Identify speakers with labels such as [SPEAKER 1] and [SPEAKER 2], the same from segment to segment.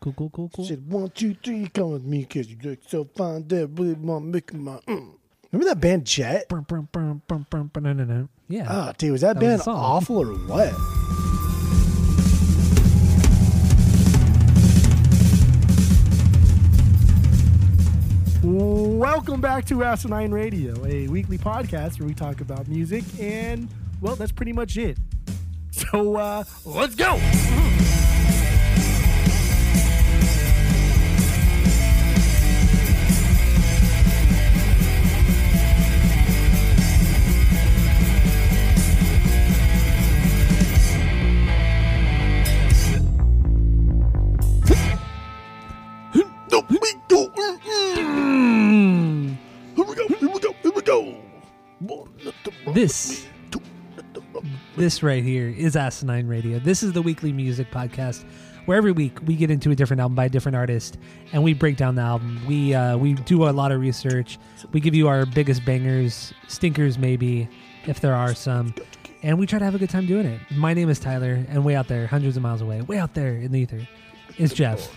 [SPEAKER 1] Cool, cool, cool, cool.
[SPEAKER 2] Said one, two, three, come with me because you look so fine. That really want make my. Mm. Remember that band Jet?
[SPEAKER 1] Brum, brum, brum, brum, brum, brum, no, no, no. Yeah.
[SPEAKER 2] Oh, dude, was that,
[SPEAKER 1] That
[SPEAKER 2] band
[SPEAKER 1] a song.
[SPEAKER 2] awful or what? Welcome back to Asinine Radio, a weekly podcast where we talk about music, and well, that's pretty much it. So, uh, let's go.
[SPEAKER 1] This-
[SPEAKER 2] me, two, let the rock
[SPEAKER 1] This right here is Asinine Radio. This is the weekly music podcast where every week we get into a different album by a different artist and we break down the album. We uh, we do a lot of research. We give you our biggest bangers, stinkers maybe, if there are some, and we try to have a good time doing it. My name is Tyler, and way out there, hundreds of miles away, way out there in the ether, is Jeff.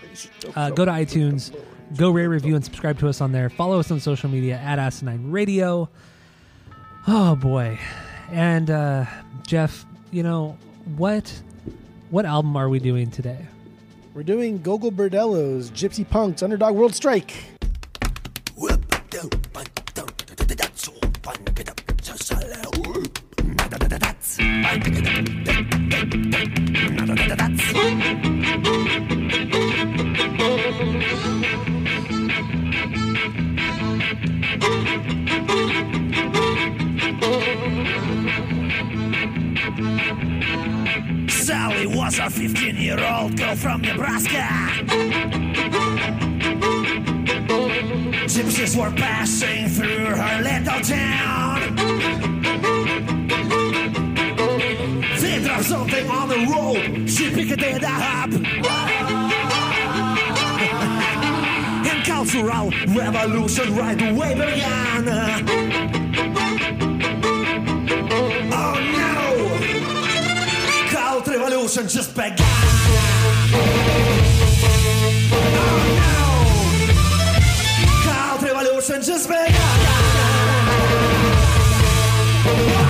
[SPEAKER 1] Uh, go to iTunes, go rate, review, and subscribe to us on there. Follow us on social media at Asinine Radio. Oh boy, and uh, Jeff, you know what? What album are we doing today?
[SPEAKER 2] We're doing Gogol Bordello's Gypsy Punks Underdog World Strike.
[SPEAKER 3] Sally was a 15 year old girl from Nebraska. Gypsies were passing through her little town. They dropped something on the road. She picked it up. and cultural revolution right away began. Revolution just began. Oh no! Cult revolution just began. Alright.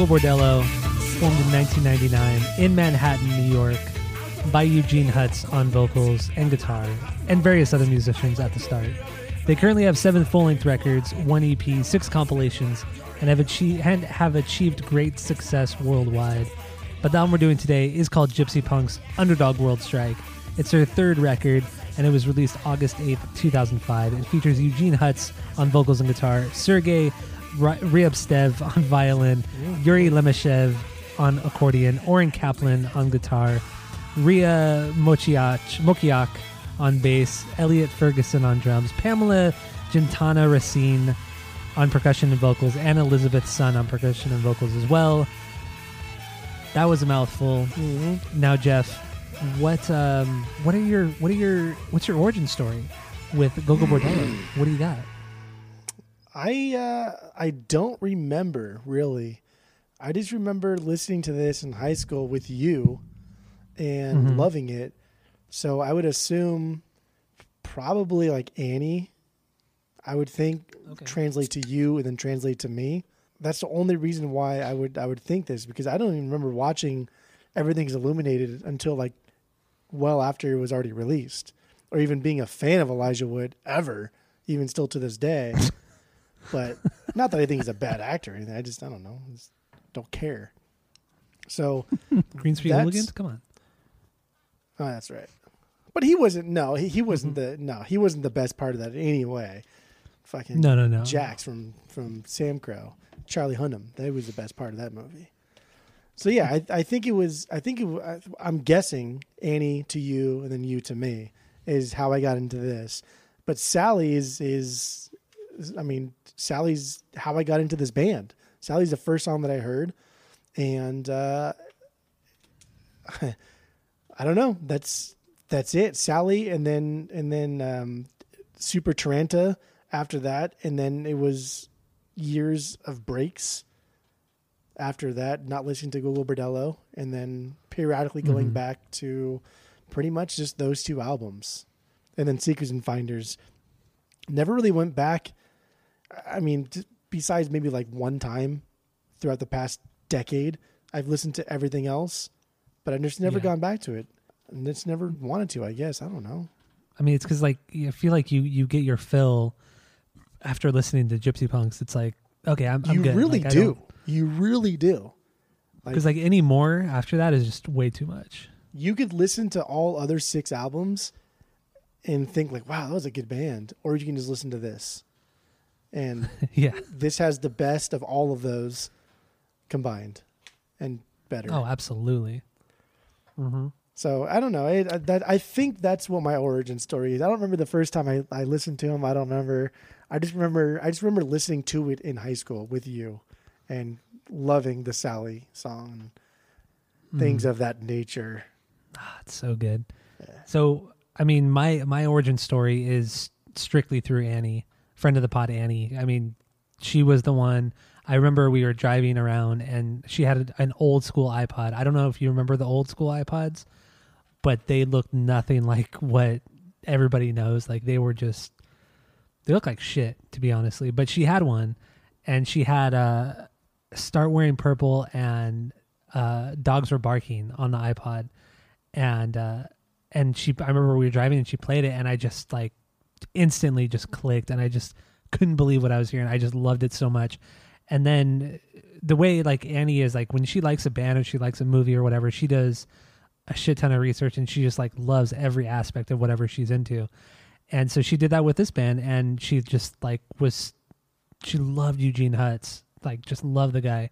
[SPEAKER 3] No!
[SPEAKER 1] Bordello, formed in 1999 in Manhattan, New York, by Eugene Hutz on vocals and guitar, and various other musicians at the start. They currently have seven full-length records, one EP, six compilations, and have achieved and have achieved great success worldwide. But the album we're doing today is called Gypsy Punk's Underdog World Strike. It's their third record, and it was released August 8th, 2005. It features Eugene Hutz on vocals and guitar, Sergei Ry- Ryabtsev on violin, Yuri Lemeshev on accordion, Oren Kaplan on guitar, Ria Mochiach, Mokiak on bass, Elliot Ferguson on drums, Pamela Jintana Racine on percussion and vocals, and Elizabeth Sun on percussion and vocals as well. That was a mouthful. Now, Jeff, what um, what are your what are your what's your origin story with Gogol Bordello? What do you got?
[SPEAKER 2] I uh, I don't remember really. I just remember listening to this in high school with you and
[SPEAKER 1] Mhm.
[SPEAKER 2] loving it. So I would assume probably like Annie. I would think
[SPEAKER 1] Okay.
[SPEAKER 2] translate to you and then translate to me. That's the only reason why I would I would think this because I don't even remember watching Everything's Illuminated until like well after it was already released. or even being a fan of Elijah Wood ever, even still to this day. but not that I think he's a bad actor or anything. I just I don't know. I just don't care. So
[SPEAKER 1] Green Street Hooligans. Come on.
[SPEAKER 2] Oh, that's right. But he wasn't. No, he, he wasn't
[SPEAKER 1] Mm-hmm.
[SPEAKER 2] the. No, he wasn't the best part of that anyway. Fucking
[SPEAKER 1] No, no, no.
[SPEAKER 2] Jax from from SAMCRO, Charlie Hunnam. That was the best part of that movie. So yeah, I, I think it was. I think it, I, I'm guessing Annie to you and then you to me is how I got into this. But Sally is, is- I mean, Sally's how I got into this band. Sally's the first song that I heard, and uh, I don't know. That's that's it. Sally, and then and then um, Super Taranta after that, and then it was years of breaks after that, not listening to Gogol Bordello, and then periodically going
[SPEAKER 1] Mhm.
[SPEAKER 2] back to pretty much just those two albums, and then Seekers and Finders. Never really went back. I mean, besides maybe like one time throughout the past decade, I've listened to everything else, but I've just never
[SPEAKER 1] Yeah.
[SPEAKER 2] gone back to it. And it's never wanted to, I guess. I don't know.
[SPEAKER 1] I mean, it's because like I feel like you you get your fill after listening to Gypsy Punks. It's like okay, I'm, I'm
[SPEAKER 2] you
[SPEAKER 1] good.
[SPEAKER 2] really
[SPEAKER 1] Like,
[SPEAKER 2] do. You really do.
[SPEAKER 1] Because like any more after that is just way too much.
[SPEAKER 2] You could listen to all other six albums and think like, wow, that was a good band. Or you can just listen to this. And
[SPEAKER 1] yeah.
[SPEAKER 2] this has the best of all of those combined and better.
[SPEAKER 1] Oh, absolutely. Mm-hmm.
[SPEAKER 2] So I don't know. I, I- that I think that's what my origin story is. I don't remember the first time I, I listened to him. I don't remember. I just remember. I just remember listening to it in high school with you, and loving the Sally song, and things of that nature.
[SPEAKER 1] Ah, it's so good. So I mean, my my origin story is strictly through Annie, friend of the pod, Annie. I mean, she was the one. I remember we were driving around and she had an old school iPod. I don't know if you remember the old school iPods, but they looked nothing like what everybody knows. Like they were just they look like shit to be honestly. But she had one, and she had uh, start wearing purple and uh, dogs were barking on the iPod, and uh, and she I remember we were driving and she played it and I just like instantly just clicked and I just couldn't believe what I was hearing. I just loved it so much. And then uh, the way like Annie is like when she likes a band or she likes a movie or whatever, she does a shit ton of research and she just like loves every aspect of whatever she's into. And so she did that with this band and she just like was she loved Eugene Hutz, like just loved the guy.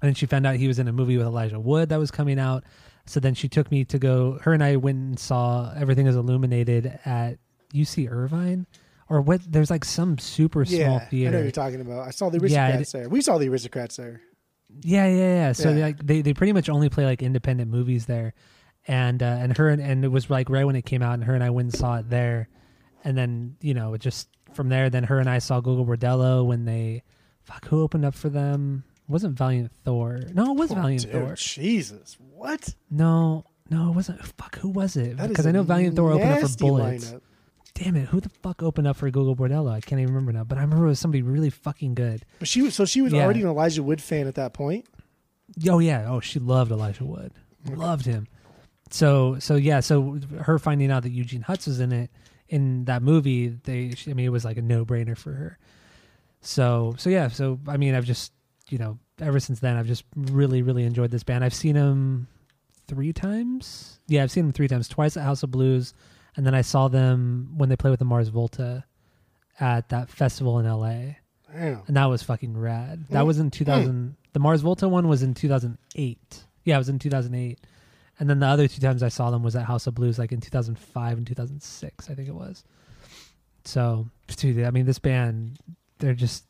[SPEAKER 1] And then she found out he was in a movie with Elijah Wood that was coming out. So then she took me to go. Her and I went and saw Everything Is Illuminated at UC Irvine, or what? There's like some super small
[SPEAKER 2] yeah, I know
[SPEAKER 1] theater.
[SPEAKER 2] what you're talking about. I saw the
[SPEAKER 1] Yeah,
[SPEAKER 2] aristocrats there. We saw the aristocrats there.
[SPEAKER 1] Yeah, yeah, yeah. So
[SPEAKER 2] Yeah.
[SPEAKER 1] like they, they pretty much only play like independent movies there, and uh, and her and, and it was like right when it came out, and her and I went and saw it there, and then you know it just from there, then her and I saw Gogol Bordello when they, fuck, who opened up for them? It wasn't Valiant Thor? No, it was Valiant
[SPEAKER 2] Dude,
[SPEAKER 1] Thor.
[SPEAKER 2] Jesus, what?
[SPEAKER 1] No, no, it wasn't. Fuck, who was it? Because I know Valiant Thor opened up for Bullets.
[SPEAKER 2] lineup.
[SPEAKER 1] Damn it, who the fuck opened up for Gogol Bordello? I can't even remember now, but I remember it was somebody really fucking good.
[SPEAKER 2] But she was so she was
[SPEAKER 1] Yeah.
[SPEAKER 2] already an Elijah Wood fan at that point.
[SPEAKER 1] Oh yeah, oh she loved Elijah Wood, loved him. So so yeah, so her finding out that Eugene Hutz was in it in that movie, they I mean it was like a no brainer for her. So so yeah, so I mean I've just you know ever since then I've just really really enjoyed this band. I've seen them three times. Yeah, I've seen them three times. Twice at House of Blues, and then I saw them when they played with the Mars Volta at that festival in L.A
[SPEAKER 2] Damn.
[SPEAKER 1] and that was fucking rad. That
[SPEAKER 2] Mm.
[SPEAKER 1] was in 2000. The Mars Volta one was in 2008. Yeah, it was in 2008. And then the other two times I saw them was at House of Blues, like in 2005 and 2006, I think it was. So, dude, I mean, this band, they're just,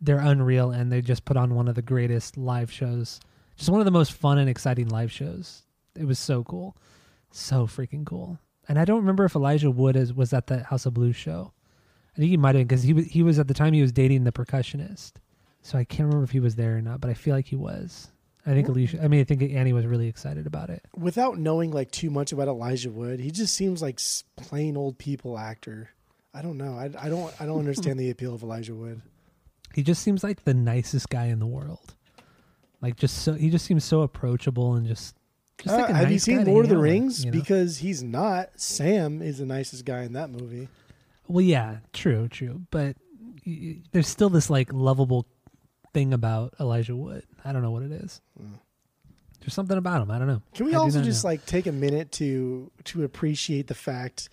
[SPEAKER 1] they're unreal, and they just put on one of the greatest live shows. Just one of the most fun and exciting live shows. It was so cool, so freaking cool. And I don't remember if Elijah Wood is, was at the House of Blues show. I think he might have because he was he was at the time he was dating the percussionist, so I can't remember if he was there or not. But I feel like he was. I think Alicia. I mean, I think Annie was really excited about it.
[SPEAKER 2] Without knowing like too much about Elijah Wood, he just seems like plain old people actor. I don't know. I, I don't I don't understand the appeal of Elijah Wood.
[SPEAKER 1] He just seems like the nicest guy in the world. Like just so he just seems so approachable and just Like
[SPEAKER 2] Uh, have you
[SPEAKER 1] nice guy
[SPEAKER 2] seen Lord of the
[SPEAKER 1] with,
[SPEAKER 2] Rings?
[SPEAKER 1] you know?
[SPEAKER 2] Because he's not. Sam is the nicest guy in that movie.
[SPEAKER 1] Well, yeah, true, true, but y- y- there's still this like lovable thing about Elijah Wood. I don't know what it is. There's something about him. I don't know.
[SPEAKER 2] Can we
[SPEAKER 1] I
[SPEAKER 2] also just
[SPEAKER 1] know.
[SPEAKER 2] like take a minute to to appreciate the fact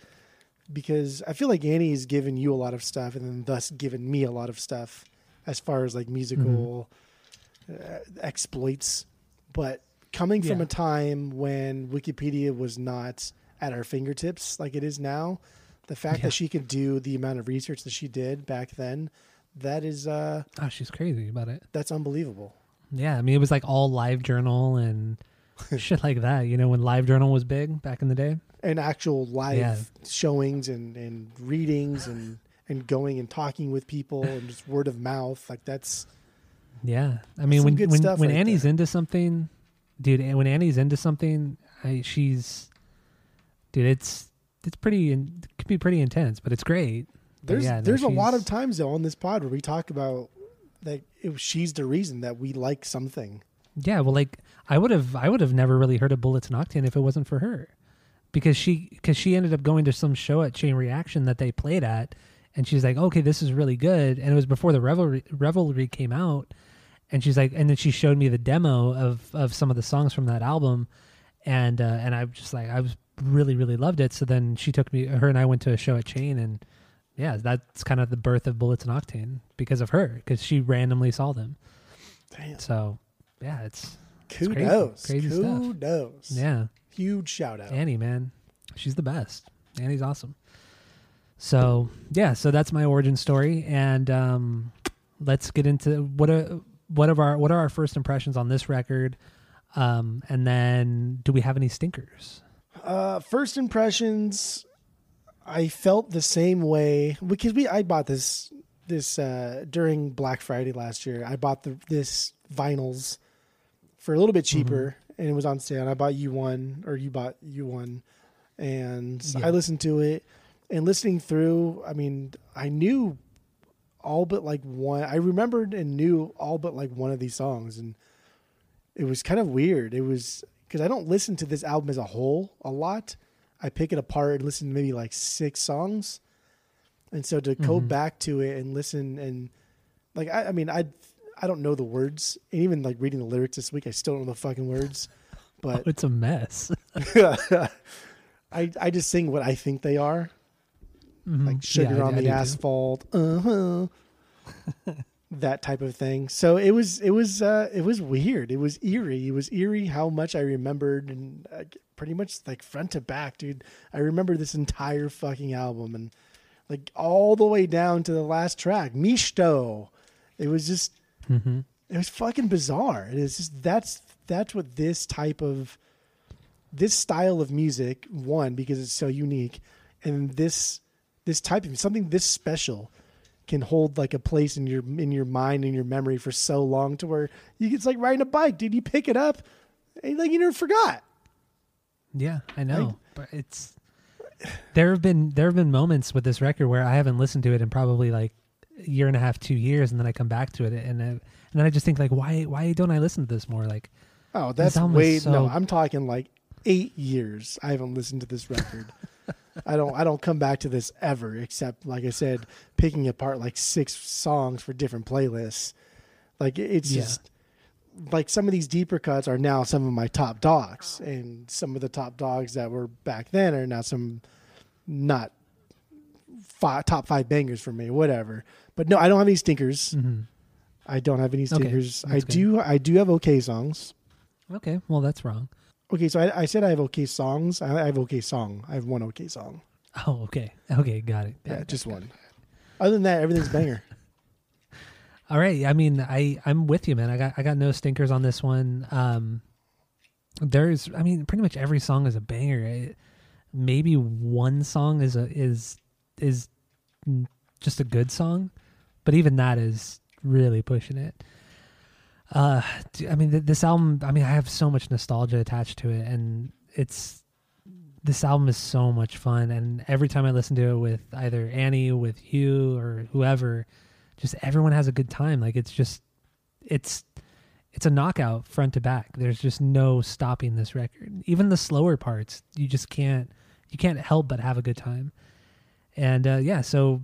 [SPEAKER 2] because I feel like Annie has given you a lot of stuff and then thus given me a lot of stuff as far as like musical
[SPEAKER 1] Mm-hmm.
[SPEAKER 2] uh, exploits. But coming from
[SPEAKER 1] Yeah.
[SPEAKER 2] a time when Wikipedia was not at our fingertips like it is now, the fact
[SPEAKER 1] Yeah.
[SPEAKER 2] that she could do the amount of research that she did back then, that is uh
[SPEAKER 1] Oh, she's crazy about it.
[SPEAKER 2] that's unbelievable.
[SPEAKER 1] Yeah, I mean, it was like all live journal and shit like that. You know, when live journal was big back in the day.
[SPEAKER 2] and actual live
[SPEAKER 1] Yeah.
[SPEAKER 2] showings and, and readings and, and going and talking with people and just word of mouth. Like that's
[SPEAKER 1] Yeah, I mean, when
[SPEAKER 2] good
[SPEAKER 1] when
[SPEAKER 2] stuff
[SPEAKER 1] when Annie's into something, dude, when Annie's into something, I, she's, dude, it's it's pretty in, it can be pretty intense, but it's great.
[SPEAKER 2] There's
[SPEAKER 1] yeah, no,
[SPEAKER 2] there's a lot of times though on this pod where we talk about that it, she's the reason that we like something.
[SPEAKER 1] Yeah, well, like I would have, I would have never really heard of Bullets and Octane if it wasn't for her, because she, because she ended up going to some show at Chain Reaction that they played at, and she's like, okay, this is really good, and it was before the Revelry Revelry came out, and she's like, and then she showed me the demo of of some of the songs from that album, and uh, and I was just like, I was really really loved it. So then she took me, her and I went to a show at Chain, and yeah, that's kind of the birth of Bullets and Octane because of her, because she randomly saw them.
[SPEAKER 2] Damn.
[SPEAKER 1] So yeah, it's crazy.
[SPEAKER 2] Kudos.
[SPEAKER 1] Crazy stuff.
[SPEAKER 2] Kudos.
[SPEAKER 1] yeah,
[SPEAKER 2] Huge shout out.
[SPEAKER 1] Annie, man, she's the best. Annie's awesome. So yeah, so that's my origin story, and um, let's get into what are what of our what are our first impressions on this record, um, and then do we have any stinkers?
[SPEAKER 2] Uh, first impressions, I felt the same way because we I bought this this uh, during Black Friday last year. I bought the this vinyls for a little bit cheaper, and it was on sale. And I bought you one, or you bought you one, and
[SPEAKER 1] Yeah.
[SPEAKER 2] I listened to it. And listening through, I mean, I knew all but like one. I remembered and knew all but like one of these songs, and it was kind of weird. It was because I don't listen to this album as a whole a lot. I pick it apart and listen to maybe like six songs, and so to go
[SPEAKER 1] Mhm.
[SPEAKER 2] back to it and listen and like I, I mean I I don't know the words and even like reading the lyrics this week I still don't know the fucking words,
[SPEAKER 1] Oh,
[SPEAKER 2] but
[SPEAKER 1] it's a mess.
[SPEAKER 2] I I just sing what I think they are
[SPEAKER 1] Mhm.
[SPEAKER 2] like sugar
[SPEAKER 1] Yeah,
[SPEAKER 2] on
[SPEAKER 1] I
[SPEAKER 2] the
[SPEAKER 1] too.
[SPEAKER 2] asphalt, uh huh, that type of thing. So it was it was uh, it was weird. It was eerie. It was eerie how much I remembered and uh, pretty much like front to back, dude. I remember this entire fucking album and like all the way down to the last track, Mishto. It was just
[SPEAKER 1] Mhm.
[SPEAKER 2] it was fucking bizarre. It is just that's that's what this type of this style of music one because it's so unique, and this this type of something this special can hold like a place in your in your mind and your memory for so long to where you it's like riding a bike, dude. You pick it up, and like you never forgot.
[SPEAKER 1] Yeah, I know, but it's there have been there have been moments with this record where I haven't listened to it in probably like a year and a half, two years, and then I come back to it, and I, and then I just think like, why why don't I listen to this more? Like,
[SPEAKER 2] Oh, that's way
[SPEAKER 1] is
[SPEAKER 2] no. I'm talking like eight years. I haven't listened to this record. I don't. I don't come back to this ever, except like I said, picking apart like six songs for different playlists. Like it's
[SPEAKER 1] Yeah.
[SPEAKER 2] just like some of these deeper cuts are now some of my top dogs, and some of the top dogs that were back then are now some not five, top five bangers for me. Whatever. But no, I don't have any stinkers.
[SPEAKER 1] mhm.
[SPEAKER 2] I don't have any
[SPEAKER 1] Okay,
[SPEAKER 2] stinkers. I
[SPEAKER 1] that's good.
[SPEAKER 2] do. I do have okay songs.
[SPEAKER 1] okay, well that's wrong.
[SPEAKER 2] Okay, so I, I said I have okay songs. I I have okay song. I have one okay song.
[SPEAKER 1] Oh, okay, okay, got it. Got
[SPEAKER 2] Yeah,
[SPEAKER 1] it,
[SPEAKER 2] just
[SPEAKER 1] got it,
[SPEAKER 2] one. Other than that, everything's banger.
[SPEAKER 1] All right. I mean, I I'm with you, man. I got I got no stinkers on this one. Um, there's, I mean, pretty much every song is a banger. I, maybe one song is a is is just a good song, but even that is really pushing it. Uh, I mean, th- this album. I mean, I have so much nostalgia attached to it, and it's this album is so much fun. And every time I listen to it with either Annie, with you, or whoever, just everyone has a good time. Like it's just, it's, it's a knockout front to back. There's just no stopping this record. Even the slower parts, you just can't you can't help but have a good time. And uh, yeah, so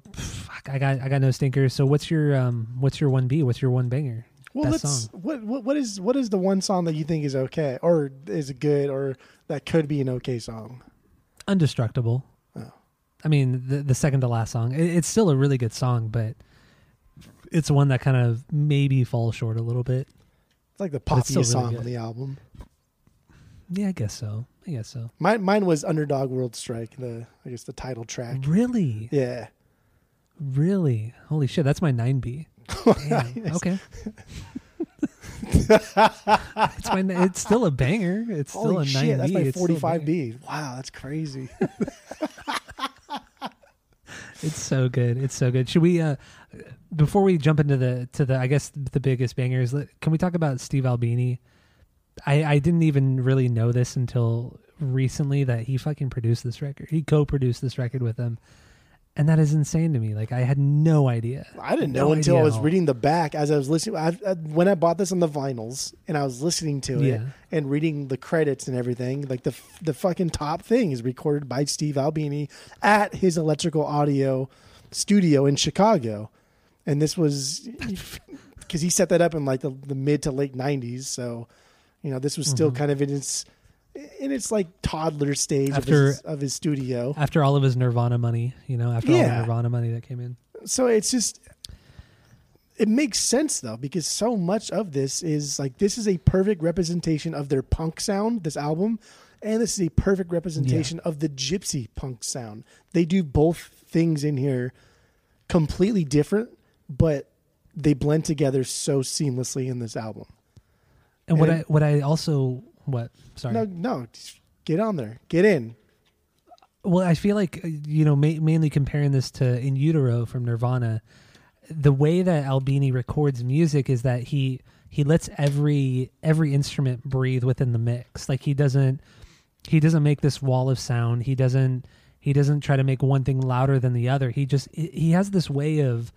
[SPEAKER 1] I got I got no stinkers. So what's your um what's your one B? What's your one banger?
[SPEAKER 2] Well, let's. What, what what is what is the one song that you think is okay or is good or that could be an okay song?
[SPEAKER 1] Undestructible.
[SPEAKER 2] Oh.
[SPEAKER 1] I mean, the the second to last song. It, it's still a really good song, but it's one that kind of maybe falls short a little bit.
[SPEAKER 2] It's like the poppiest
[SPEAKER 1] really
[SPEAKER 2] song
[SPEAKER 1] good.
[SPEAKER 2] on the album.
[SPEAKER 1] Yeah, I guess so. I guess so.
[SPEAKER 2] Mine mine was Underdog World Strike. The I guess the title track.
[SPEAKER 1] Really,
[SPEAKER 2] Yeah.
[SPEAKER 1] really. Holy shit, that's my nine B. Okay. it's my. It's still a banger. It's still
[SPEAKER 2] Holy
[SPEAKER 1] a
[SPEAKER 2] shit, that's my
[SPEAKER 1] It's still a
[SPEAKER 2] forty five
[SPEAKER 1] banger.
[SPEAKER 2] B. Wow, that's crazy.
[SPEAKER 1] It's so good. It's so good. Should we? uh Before we jump into the to the, I guess the biggest bangers. Can we talk about Steve Albini? I I didn't even really know this until recently that he fucking produced this record. He co-produced this record with them, and that is insane to me. Like I had no idea.
[SPEAKER 2] I didn't
[SPEAKER 1] No
[SPEAKER 2] know until I was reading the back as I was listening. I, I, when I bought this on the vinyls and I was listening to it
[SPEAKER 1] Yeah.
[SPEAKER 2] and reading the credits and everything, like the the fucking top thing is recorded by Steve Albini at his electrical audio studio in Chicago, and this was because he set that up in like the, the mid to late '90s. So, you know, this was still
[SPEAKER 1] Mm-hmm.
[SPEAKER 2] kind of in its in its like toddler stage of, his, of his studio.
[SPEAKER 1] After all of his Nirvana money, you know, after all the Nirvana money that came in.
[SPEAKER 2] so it's just it makes sense though because so much of this is like this is a perfect representation of their punk sound this album and this is a perfect representation of the gypsy punk sound they do both things in here completely different but they blend together so seamlessly in this album
[SPEAKER 1] And what I what I also what sorry
[SPEAKER 2] no no get on there get in
[SPEAKER 1] Well, I feel like uh, you know, ma- mainly comparing this to In Utero from Nirvana, the way that Albini records music is that he he lets every every instrument breathe within the mix. Like he doesn't he doesn't make this wall of sound. He doesn't he doesn't try to make one thing louder than the other. He just he has this way of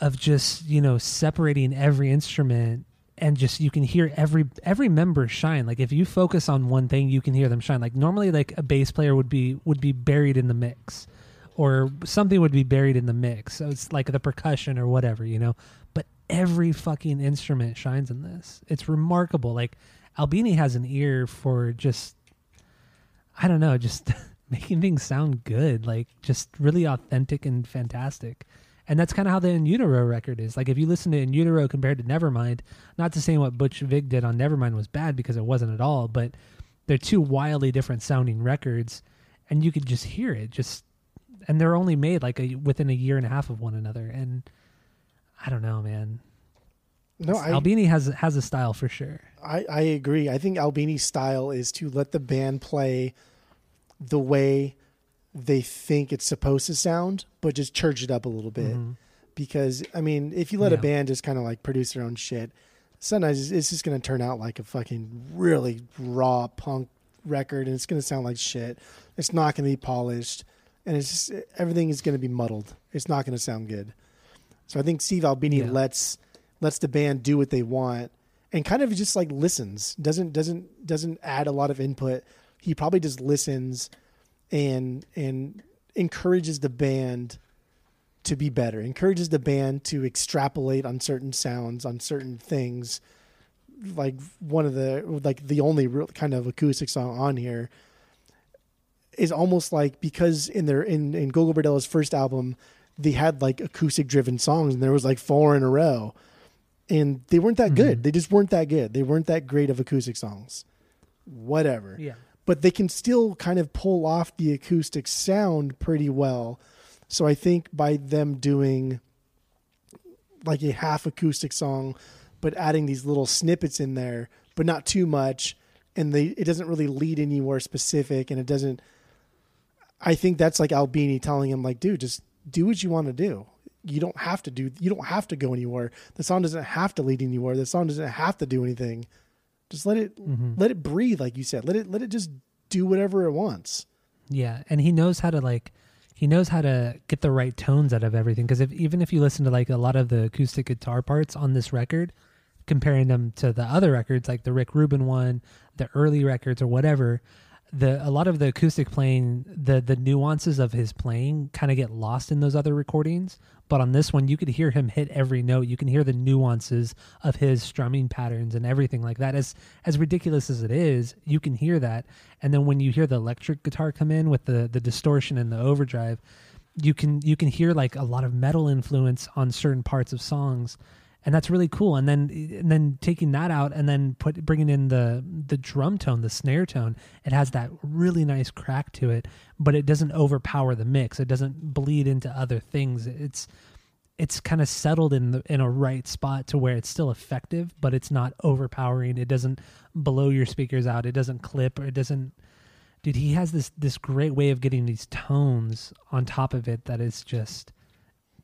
[SPEAKER 1] of just you know separating every instrument and just you can hear every every member shine. Like if you focus on one thing you can hear them shine. Like normally like a bass player would be would be buried in the mix or something would be buried in the mix. So it's like the percussion or whatever you know? But every fucking instrument shines in this. It's remarkable. Like albini has an ear for just i don't know just making things sound good like just really authentic and fantastic and that's kind of how the In Utero record is. Like if you listen to In Utero compared to Nevermind, not to say what Butch Vig did on Nevermind was bad because it wasn't at all, but they're two wildly different sounding records, and you could just hear it. Just and they're only made like a, within a year and a half of one another, and I don't know, man.
[SPEAKER 2] no I,
[SPEAKER 1] Albini has has a style for sure.
[SPEAKER 2] I, I agree. I think Albini's style is to let the band play the way they think it's supposed to sound, but just church it up a little bit. Because I mean, if you let a
[SPEAKER 1] Mm-hmm.
[SPEAKER 2] Band just kind of like produce their own shit, sometimes it's just going to turn out like a fucking really raw punk record, and it's going to sound like shit. It's not going to be polished, and it's just everything is going to be muddled. It's not going to sound good. So I think Steve Albini
[SPEAKER 1] Yeah.
[SPEAKER 2] lets lets the band do what they want and kind of just like listens doesn't doesn't doesn't add a lot of input he probably just listens and and encourages the band to be better encourages the band to extrapolate on certain sounds on certain things. Like one of the like the only real kind of acoustic song on here is almost like because in their in in Gogol Bordello's first album they had like acoustic driven songs and there was like four in a row. And they weren't that mm-hmm. good. They just weren't that good. They weren't that great of acoustic songs. Whatever.
[SPEAKER 1] Yeah.
[SPEAKER 2] But they can still kind of pull off the acoustic sound pretty well. So I think by them doing like a half acoustic song, but adding these little snippets in there, but not too much, and they it doesn't really lead anywhere specific, and it doesn't. I think that's like Albini telling him like, dude, just do what you want to do. You don't have to do. You don't have to go anywhere. The song doesn't have to lead anywhere. The song doesn't have to do anything. Just let it mm-hmm. let it breathe, like you said. Let it let it just do whatever it wants.
[SPEAKER 1] Yeah, and he knows how to like he knows how to get the right tones out of everything because if even if you listen to like a lot of the acoustic guitar parts on this record, comparing them to the other records, like the Rick Rubin one, the early records, or whatever, the a lot of the acoustic playing, the the nuances of his playing kind of get lost in those other recordings. But on this one, you could hear him hit every note. You can hear the nuances of his strumming patterns and everything like that. As as ridiculous as it is, you can hear that. And then when you hear the electric guitar come in with the the distortion and the overdrive, you can you can hear like a lot of metal influence on certain parts of songs and that's really cool. And then and then taking that out and then put bringing in the the drum tone the snare tone it has that really nice crack to it but it doesn't overpower the mix. It doesn't bleed into other things. It's it's kind of settled in the in a right spot to where it's still effective but it's not overpowering. It doesn't blow your speakers out. It doesn't clip. Or it doesn't dude he has this this great way of getting these tones on top of it that is just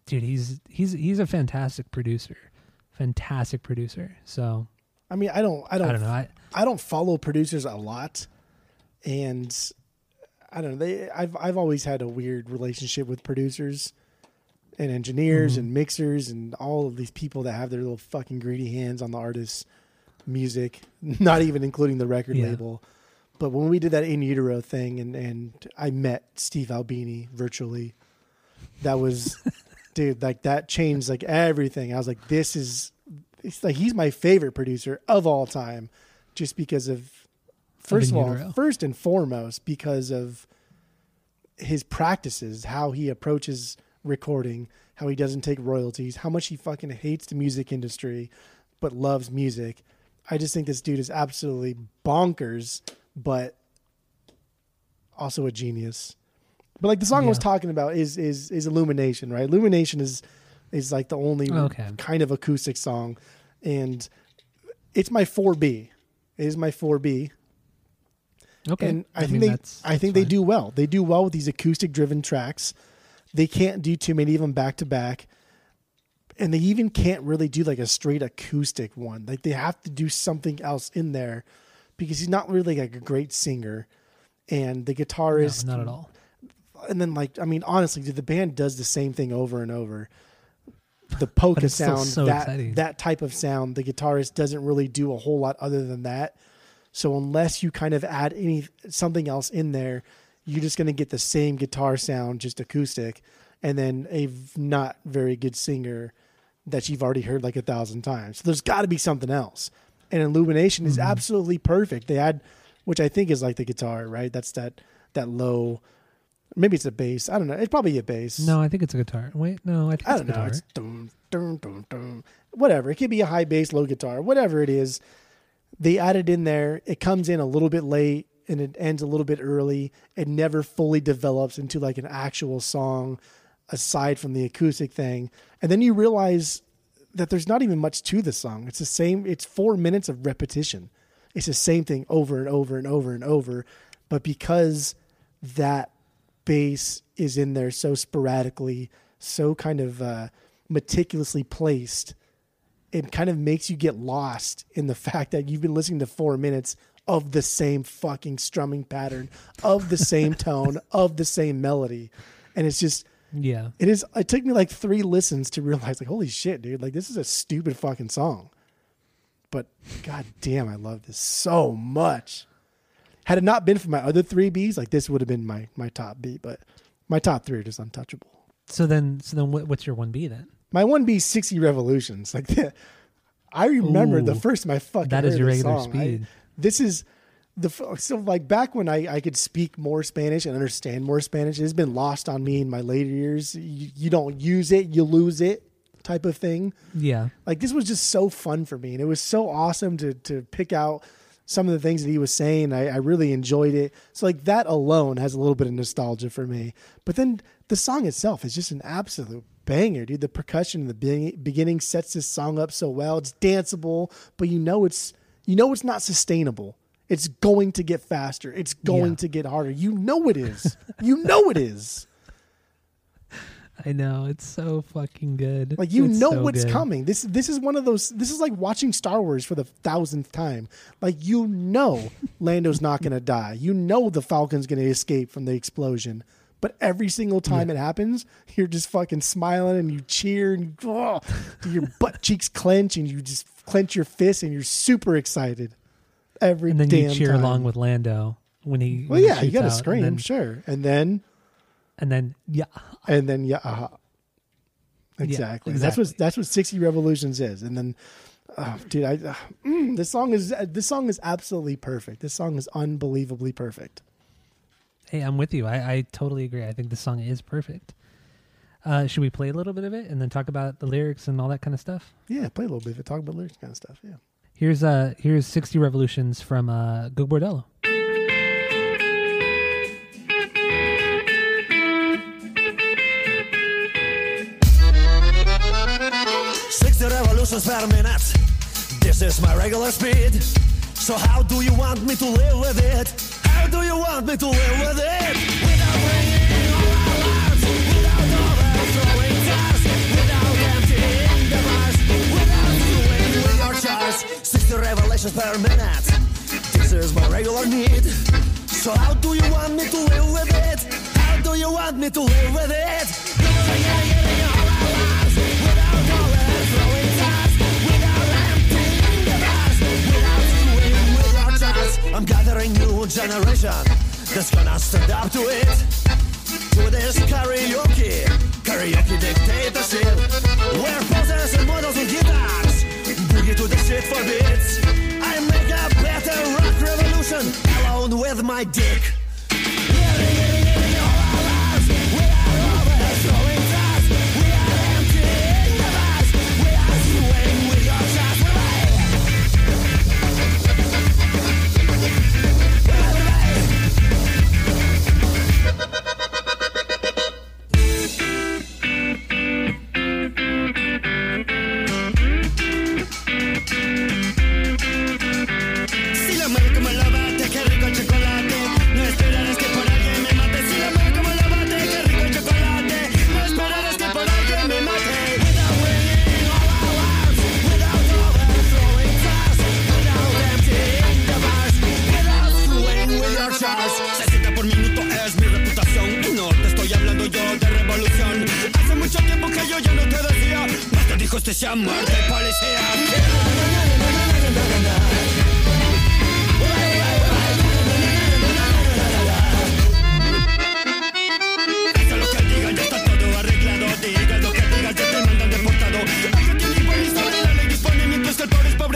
[SPEAKER 1] dude he's he's he's a fantastic producer fantastic producer so
[SPEAKER 2] I mean, I don't, I don't,
[SPEAKER 1] i don't know I,
[SPEAKER 2] I don't follow producers a lot, and I don't know. They, I've, I've always had a weird relationship with producers and engineers
[SPEAKER 1] Mhm.
[SPEAKER 2] and mixers and all of these people that have their little fucking greedy hands on the artist's music, not even including the record
[SPEAKER 1] Yeah.
[SPEAKER 2] label. But when we did that in utero thing, and and I met Steve Albini virtually, that was, dude, like that changed like everything. I was like, this is, it's like he's my favorite producer of all time, just because of, first of all,
[SPEAKER 1] Utero.
[SPEAKER 2] first and foremost, because of his practices, how he approaches recording, how he doesn't take royalties, how much he fucking hates the music industry, but loves music. I just think this dude is absolutely bonkers, but also a genius. But like the song I was talking about is is is Illumination, right? Illumination is is like the only oh,
[SPEAKER 1] Okay.
[SPEAKER 2] kind of acoustic song, and it's my four B. It is my four B,
[SPEAKER 1] okay
[SPEAKER 2] and I, think
[SPEAKER 1] mean,
[SPEAKER 2] they
[SPEAKER 1] that's-
[SPEAKER 2] I
[SPEAKER 1] that's
[SPEAKER 2] think they do well. They do well with these acoustic driven tracks. They can't do too many of them back to back. And they even can't really do like a straight acoustic one. Like they have to do something else in there because he's not really like a great singer. And the
[SPEAKER 1] No,
[SPEAKER 2] guitarist
[SPEAKER 1] not at all
[SPEAKER 2] and then like I mean honestly, dude, the band does the same thing over and over. The polka sound,
[SPEAKER 1] so
[SPEAKER 2] that
[SPEAKER 1] exciting.
[SPEAKER 2] that type of sound, the guitarist doesn't really do a whole lot other than that. So unless you kind of add any something else in there, you're just going to get the same guitar sound, just acoustic, and then a not very good singer that you've already heard like a thousand times. So there's got to be something else. And Illumination
[SPEAKER 1] Mm-hmm.
[SPEAKER 2] is absolutely perfect. They add, which I think is like the guitar, right? That's that that low. Maybe it's a bass. I don't know. It's probably a bass.
[SPEAKER 1] no i think it's a guitar wait no i think
[SPEAKER 2] I
[SPEAKER 1] it's a
[SPEAKER 2] don't know.
[SPEAKER 1] guitar
[SPEAKER 2] It's dum, dum, dum, dum. whatever. It could be a high bass, low guitar, whatever it is. They add it in there. It comes in a little bit late and it ends a little bit early. It never fully develops into like an actual song aside from the acoustic thing. And then you realize that there's not even much to the song. It's the same, it's four minutes of repetition. It's the same thing over and over and over and over. But because that bass is in there so sporadically, so kind of uh, meticulously placed, it kind of makes you get lost in the fact that you've been listening to four minutes of the same fucking strumming pattern, of the same tone, of the same melody. And it's just,
[SPEAKER 1] yeah
[SPEAKER 2] it is, it took me like three listens to realize, like, holy shit, dude, like, this is a stupid fucking song. But god damn, I love this so much. Had it not been for my other three Bs, like this would have been my my top B, but my top three are just untouchable.
[SPEAKER 1] so then so then what, what's your 1b then
[SPEAKER 2] My one B sixty revolutions. Like I remember the first time I fucking
[SPEAKER 1] that is your regular
[SPEAKER 2] song.
[SPEAKER 1] speed.
[SPEAKER 2] I, this is the so like back when I I could speak more Spanish and understand more Spanish. It's been lost on me in my later years. You, you don't use it, you lose it, type of thing.
[SPEAKER 1] yeah
[SPEAKER 2] Like this was just so fun for me, and it was so awesome to to pick out some of the things that he was saying. I, I really enjoyed it. So like that alone has a little bit of nostalgia for me. But then the song itself is just an absolute banger, dude. The percussion in the be- beginning sets this song up so well. It's danceable, but you know it's you know it's not sustainable. It's going to get faster. It's going
[SPEAKER 1] Yeah.
[SPEAKER 2] to get harder. You know it is. you know it is.
[SPEAKER 1] I know it's so fucking good
[SPEAKER 2] Like you
[SPEAKER 1] It's
[SPEAKER 2] know
[SPEAKER 1] so
[SPEAKER 2] what's
[SPEAKER 1] good.
[SPEAKER 2] coming. This this is one of those. This is like watching Star Wars for the thousandth time. Like you know, Lando's not going to die. You know the Falcon's going to escape from the explosion, but every single time it happens, you're just fucking smiling and you cheer and oh, your butt cheeks clench and you just clench your fists and you're super excited every
[SPEAKER 1] and then
[SPEAKER 2] damn
[SPEAKER 1] you cheer
[SPEAKER 2] time.
[SPEAKER 1] along with Lando when he.
[SPEAKER 2] Well,
[SPEAKER 1] when he
[SPEAKER 2] yeah, you got to scream,
[SPEAKER 1] and then,
[SPEAKER 2] sure, and then
[SPEAKER 1] and then yeah,
[SPEAKER 2] and then yeah, uh exactly. That's what that's what sixty revolutions is, and then. Oh, dude, I uh, mm, this song is this song is absolutely perfect. This song is unbelievably perfect.
[SPEAKER 1] hey, I'm with you. I, I totally agree. I think the song is perfect. Uh, should we play a little bit of it and then talk about the lyrics and all that kind of stuff?
[SPEAKER 2] Yeah, play a little bit of it, talk about lyrics kind of stuff. Yeah.
[SPEAKER 1] Here's uh here's 60 Revolutions from uh Go Bordello.
[SPEAKER 3] Per minute. This is my regular speed. So how do you want me to live with it? How do you want me to live with it? Without ringing all alarms, without without emptying the bars, without screwing with your charts. Sixty revolutions per minute. This is my regular need. So how do you want me to live with it? How do you want me to live with it? I'm gathering new generation that's gonna stand up to it. To this karaoke, karaoke dictatorship, where posers and models with guitars boogie to the shit for beats. I make a better rock revolution alone with my dick.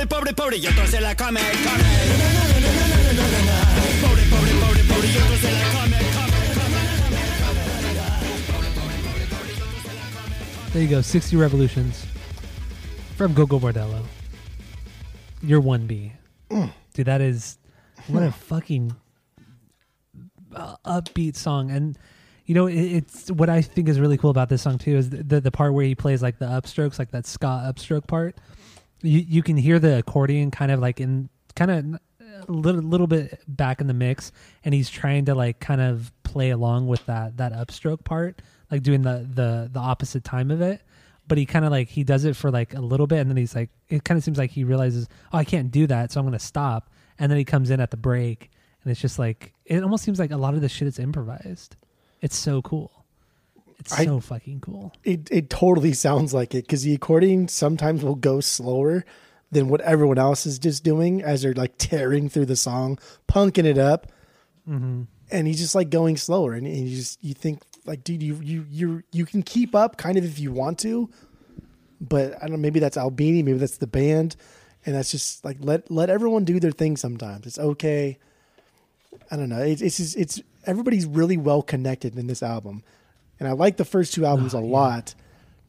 [SPEAKER 3] Pobre pobre, se la come, come. Pobre, pobre, pobre, pobre se la come.
[SPEAKER 1] There you go, 60 Revolutions from Gogol Bordello. Your 1B. Dude, that is what a fucking uh, upbeat song. And, you know, it, it's what I think is really cool about this song, too, is the, the, the part where he plays like the upstrokes, like that ska upstroke part. You, you can hear the accordion kind of like in kind of a little, little bit back in the mix, and he's trying to like kind of play along with that that upstroke part, like doing the the the opposite time of it. But he kind of like he does it for like a little bit, and then he's like, it kind of seems like he realizes, oh, I can't do that, so I'm gonna stop. And then he comes in at the break, and it's just like it almost seems like a lot of the shit is improvised. It's so cool. It's
[SPEAKER 2] I-
[SPEAKER 1] so fucking cool.
[SPEAKER 2] It it totally sounds like it because the accordion sometimes will go slower than what everyone else is just doing as they're like tearing through the song, punking it up,
[SPEAKER 1] Mm-hmm.
[SPEAKER 2] and he's just like going slower, and, and you just you think like, dude, you you you you can keep up kind of if you want to, but I don't know, maybe that's Albini, maybe that's the band, and that's just like let let everyone do their thing. Sometimes it's okay. I don't know. It's it's just, it's everybody's really well connected in this album, and I like the first two albums
[SPEAKER 1] Oh,
[SPEAKER 2] a
[SPEAKER 1] yeah.
[SPEAKER 2] lot,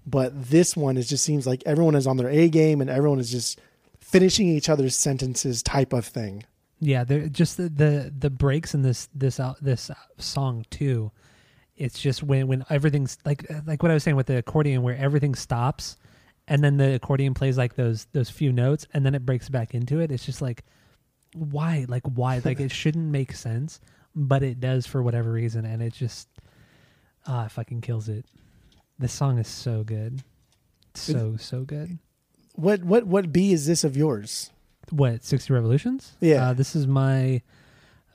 [SPEAKER 2] but this one it just seems like everyone is on their A game and everyone is just finishing each other's sentences type of thing.
[SPEAKER 1] Yeah, they're just the, the the breaks in this this out this song too. It's just when when everything's like like what I was saying with the accordion, where everything stops, and then the accordion plays like those those few notes, and then it breaks back into it. It's just like why like why like it shouldn't make sense, but it does for whatever reason, and it just ah it fucking kills it. This song is so good, so so good.
[SPEAKER 2] What what what B is this of yours?
[SPEAKER 1] What sixty revolutions?
[SPEAKER 2] Yeah.
[SPEAKER 1] uh, this is my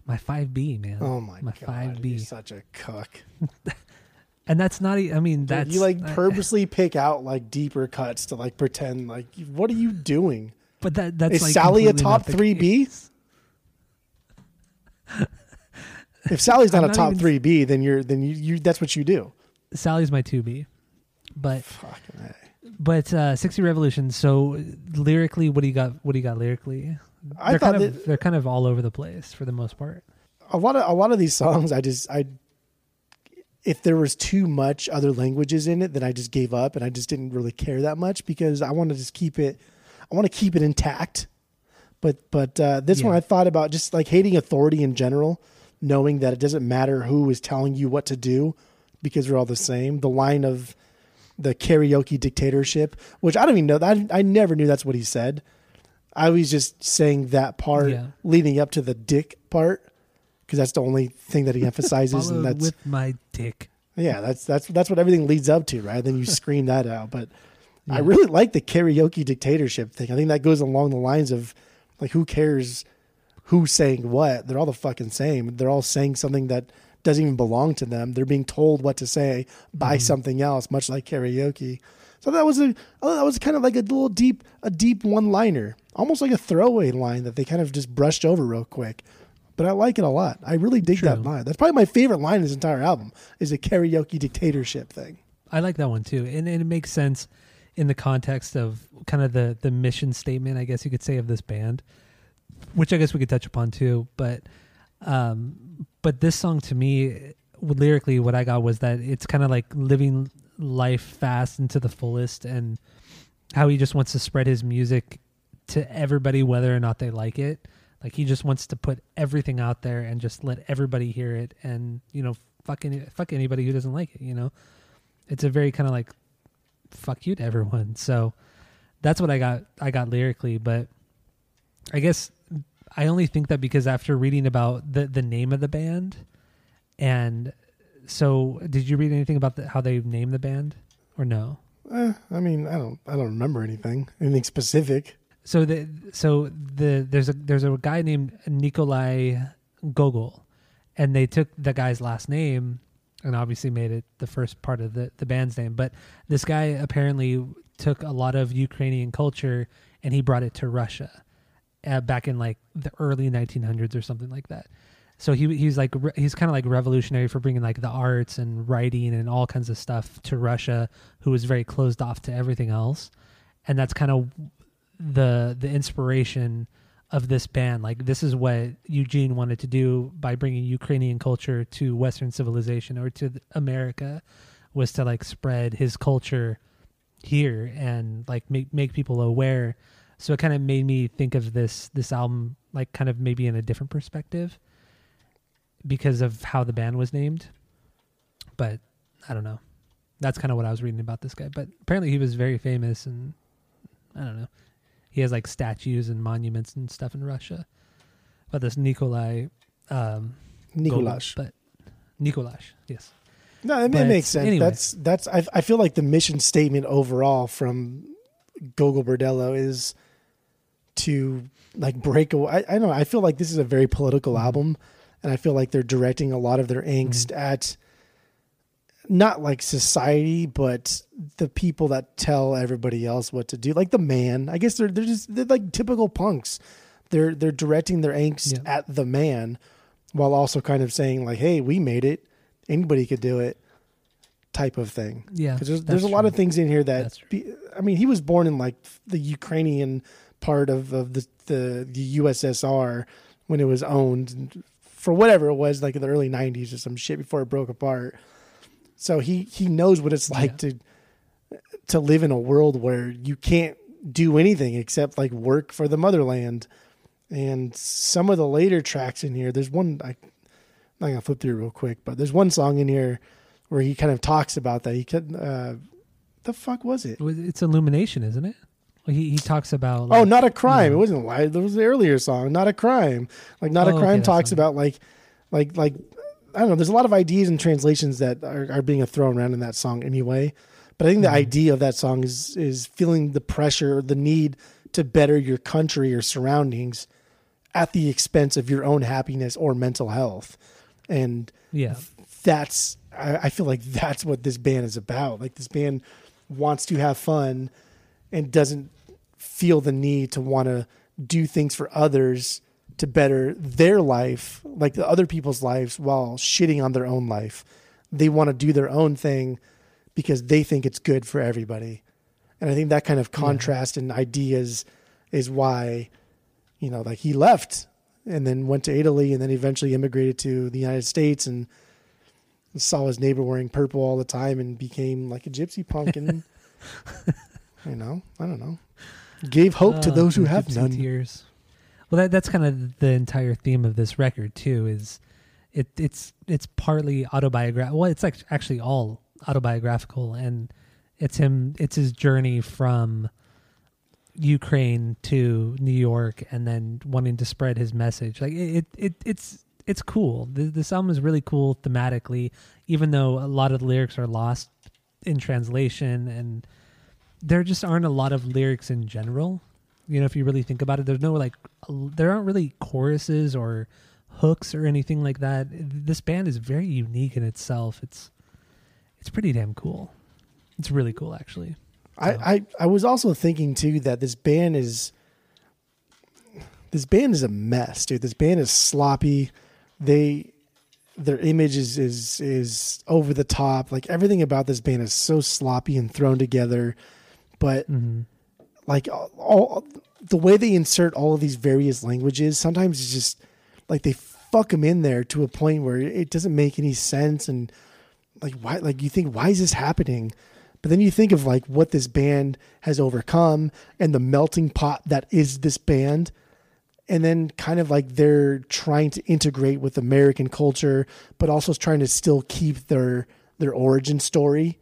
[SPEAKER 1] My five B man.
[SPEAKER 2] Oh my, god.
[SPEAKER 1] my
[SPEAKER 2] god,
[SPEAKER 1] five B.
[SPEAKER 2] you're such a cuck.
[SPEAKER 1] And that's not. I mean, that's
[SPEAKER 2] you like
[SPEAKER 1] I-
[SPEAKER 2] purposely pick out like deeper cuts to like pretend like what are you doing?
[SPEAKER 1] But that that's
[SPEAKER 2] Is
[SPEAKER 1] like
[SPEAKER 2] Sally a top three B? If Sally's not
[SPEAKER 1] I'm
[SPEAKER 2] a
[SPEAKER 1] not
[SPEAKER 2] top
[SPEAKER 1] even-
[SPEAKER 2] three B, then you're then you, you that's what you do.
[SPEAKER 1] Sally's my two B. But
[SPEAKER 2] Fucking
[SPEAKER 1] but uh, sixty revolutions So lyrically, what do you got? What do you got lyrically?
[SPEAKER 2] I
[SPEAKER 1] they're
[SPEAKER 2] thought
[SPEAKER 1] kind of
[SPEAKER 2] that-
[SPEAKER 1] they're kind of all over the place for the most part.
[SPEAKER 2] a lot of a lot of these songs I just I if there was too much other languages in it then I just gave up and I just didn't really care that much because I want to just keep it I want to keep it intact. But but uh, this one I thought about just like hating authority in general, knowing that it doesn't matter who is telling you what to do because we're all the same. The line of the karaoke dictatorship, which I don't even know that I, I never knew that's what he said. I was just saying that part
[SPEAKER 1] Yeah.
[SPEAKER 2] leading up to the dick part because that's the only thing that he emphasizes, and that's
[SPEAKER 1] with my dick.
[SPEAKER 2] yeah, that's that's that's what everything leads up to, right? Then you scream that out. But I really like the karaoke dictatorship thing. I think that goes along the lines of like, who cares who's saying what? They're all the fucking same. They're all saying something that doesn't even belong to them. They're being told what to say by mm-hmm. something else, much like karaoke. So that was a thought that was kind of like a little deep a deep one liner, almost like a throwaway line that they kind of just brushed over real quick. But I like it a lot. I really dig that line. That's probably my favorite line in this entire album is the karaoke dictatorship thing.
[SPEAKER 1] I like that one too, and, and it makes sense in the context of kind of the the mission statement, I guess you could say, of this band, which I guess we could touch upon too. But um, but this song to me, lyrically, what I got was that it's kind of like living life fast and to the fullest, and how he just wants to spread his music to everybody, whether or not they like it. Like he just wants to put everything out there and just let everybody hear it, and you know, fuck any, fuck anybody who doesn't like it. You know, it's a very kind of like fuck you to everyone. So that's what I got. I got lyrically, but I guess I only think that because after reading about the the name of the band, and so did you read anything about the, how they named the band or no?
[SPEAKER 2] Eh, I mean, I don't I don't remember anything anything specific.
[SPEAKER 1] So the so the there's a there's a guy named Nikolai Gogol, and they took the guy's last name and obviously made it the first part of the the band's name. But this guy apparently took a lot of Ukrainian culture and he brought it to Russia uh, back in like the early 1900s or something like that. So he he's like he's kind of like revolutionary for bringing like the arts and writing and all kinds of stuff to Russia, who was very closed off to everything else, and that's kind of the the inspiration of this band. Like this is what Eugene wanted to do by bringing Ukrainian culture to Western civilization or to America, was to like spread his culture here and like make make people aware. So it kind of made me think of this this album like kind of maybe in a different perspective because of how the band was named. But I don't know. That's kind of what I was reading about this guy. But apparently he was very famous and I don't know. He has like statues and monuments and stuff in Russia. But this Nikolai um
[SPEAKER 2] Nikolash.
[SPEAKER 1] But Nikolash, yes.
[SPEAKER 2] No, it, it
[SPEAKER 1] But
[SPEAKER 2] makes sense.
[SPEAKER 1] anyway.
[SPEAKER 2] That's that's. I, I feel like the mission statement overall from Gogol Bordello is to like break away. I, I don't know. I feel like this is a very political
[SPEAKER 1] Mm-hmm.
[SPEAKER 2] album, and I feel like they're directing a lot of their angst
[SPEAKER 1] Mm-hmm.
[SPEAKER 2] at not like society, but the people that tell everybody else what to do. Like the man. I guess they're they're just they're like typical punks. They're they're directing their angst
[SPEAKER 1] Yeah.
[SPEAKER 2] at the man, while also kind of saying like, "Hey, we made it. Anybody could do it." Type of thing.
[SPEAKER 1] Yeah.
[SPEAKER 2] Because there's, there's a lot
[SPEAKER 1] true.
[SPEAKER 2] of things in here that be, I mean, he was born in like the Ukrainian part of, of the, the the USSR when it was owned for whatever it was, like in the early '90s or some shit before it broke apart. So he he knows what it's like to to live in a world where you can't do anything except like work for the motherland. And some of the later tracks in here, there's one I, I'm not gonna flip through real quick, but there's one song in here where he kind of talks about that. He could, uh, the fuck was it?
[SPEAKER 1] It's Illumination, isn't it? Well, he he talks about
[SPEAKER 2] Oh, not a crime.
[SPEAKER 1] yeah.
[SPEAKER 2] It wasn't why. There was the earlier song, not a crime. Like not
[SPEAKER 1] Oh,
[SPEAKER 2] a crime
[SPEAKER 1] that's
[SPEAKER 2] talks about like, like like I don't know. There's a lot of ideas and translations that are, are being thrown around in that song anyway. But I think the
[SPEAKER 1] Mm-hmm.
[SPEAKER 2] idea of that song is is feeling the pressure, the need to better your country or surroundings at the expense of your own happiness or mental health. And
[SPEAKER 1] Yeah.
[SPEAKER 2] that's I, I feel like that's what this band is about. Like this band wants to have fun and doesn't feel the need to want to do things for others to better their life, like the other people's lives, while shitting on their own life. They want to do their own thing because they think it's good for everybody. And I think that kind of contrast and ideas is why, you know, like he left and then went to Italy and then eventually immigrated to the United States and saw his neighbor wearing purple all the time and became like a gypsy punk and you know, I don't know. Gave hope to
[SPEAKER 1] Oh,
[SPEAKER 2] those who have none.
[SPEAKER 1] Tears. Well, that that's kind of the entire theme of this record too. Is it? It's it's partly autobiographical. Well, it's like actually all autobiographical, and it's him. It's his journey from Ukraine to New York, and then wanting to spread his message. Like it, it, it it's it's cool. The, this album is really cool thematically, even though a lot of the lyrics are lost in translation and there just aren't a lot of lyrics in general. You know, if you really think about it, there's no like, there aren't really choruses or hooks or anything like that. This band is very unique in itself. It's, it's pretty damn cool. It's really cool, actually.
[SPEAKER 2] I, I, I was also thinking too that this band is this band is a mess, dude. This band is sloppy. They their image is is is over the top. Like everything about this band is so sloppy and thrown together. But
[SPEAKER 1] Mm-hmm.
[SPEAKER 2] like all, all the way they insert all of these various languages, sometimes it's just like they fuck them in there to a point where it doesn't make any sense and like why like you think why is this happening? But then you think of like what this band has overcome and the melting pot that is this band. And then kind of like they're trying to integrate with American culture but also trying to still keep their their origin story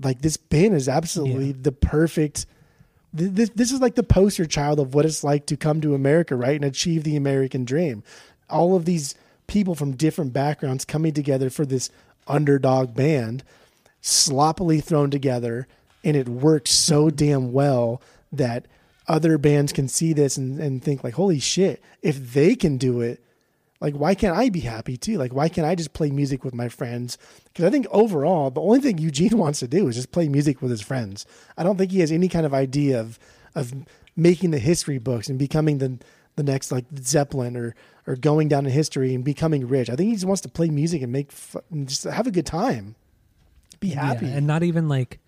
[SPEAKER 2] like this band is absolutely
[SPEAKER 1] Yeah.
[SPEAKER 2] the perfect this, this is like the poster child of what it's like to come to America, right? And achieve the American dream. All of these people from different backgrounds coming together for this underdog band, sloppily thrown together, and it works so mm-hmm. damn well that other bands can see this and, and think like, holy shit, if they can do it, like why can't I be happy too? Like why can't I just play music with my friends? Because I think overall, the only thing Eugene wants to do is just play music with his friends. I don't think he has any kind of idea of of making the history books and becoming the the next like Zeppelin or or going down in history and becoming rich. I think he just wants to play music and make fu- and just have a good time, be happy.
[SPEAKER 1] Yeah, and not even like,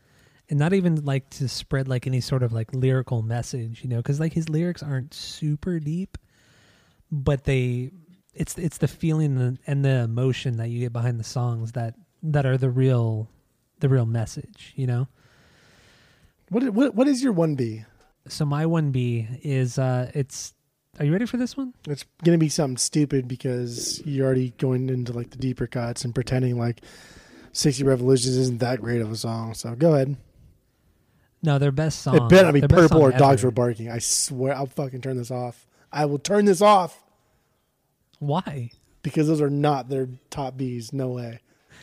[SPEAKER 1] and not even like to spread like any sort of like lyrical message, you know, because like his lyrics aren't super deep, but they, it's it's the feeling and- the emotion that you get behind the songs that that are the real, the real message, you know.
[SPEAKER 2] what what what is your one B?
[SPEAKER 1] So my one B is uh, it's. Are you ready for this one?
[SPEAKER 2] It's gonna be something stupid because you're already going into like the deeper cuts and pretending like 60 Revolutions isn't that great of a song. So go ahead.
[SPEAKER 1] No, their best song.
[SPEAKER 2] it better not be purple or dogs were barking. I swear I'll fucking turn this off. I will turn this off
[SPEAKER 1] Why?
[SPEAKER 2] because those are not their top Bs. No way.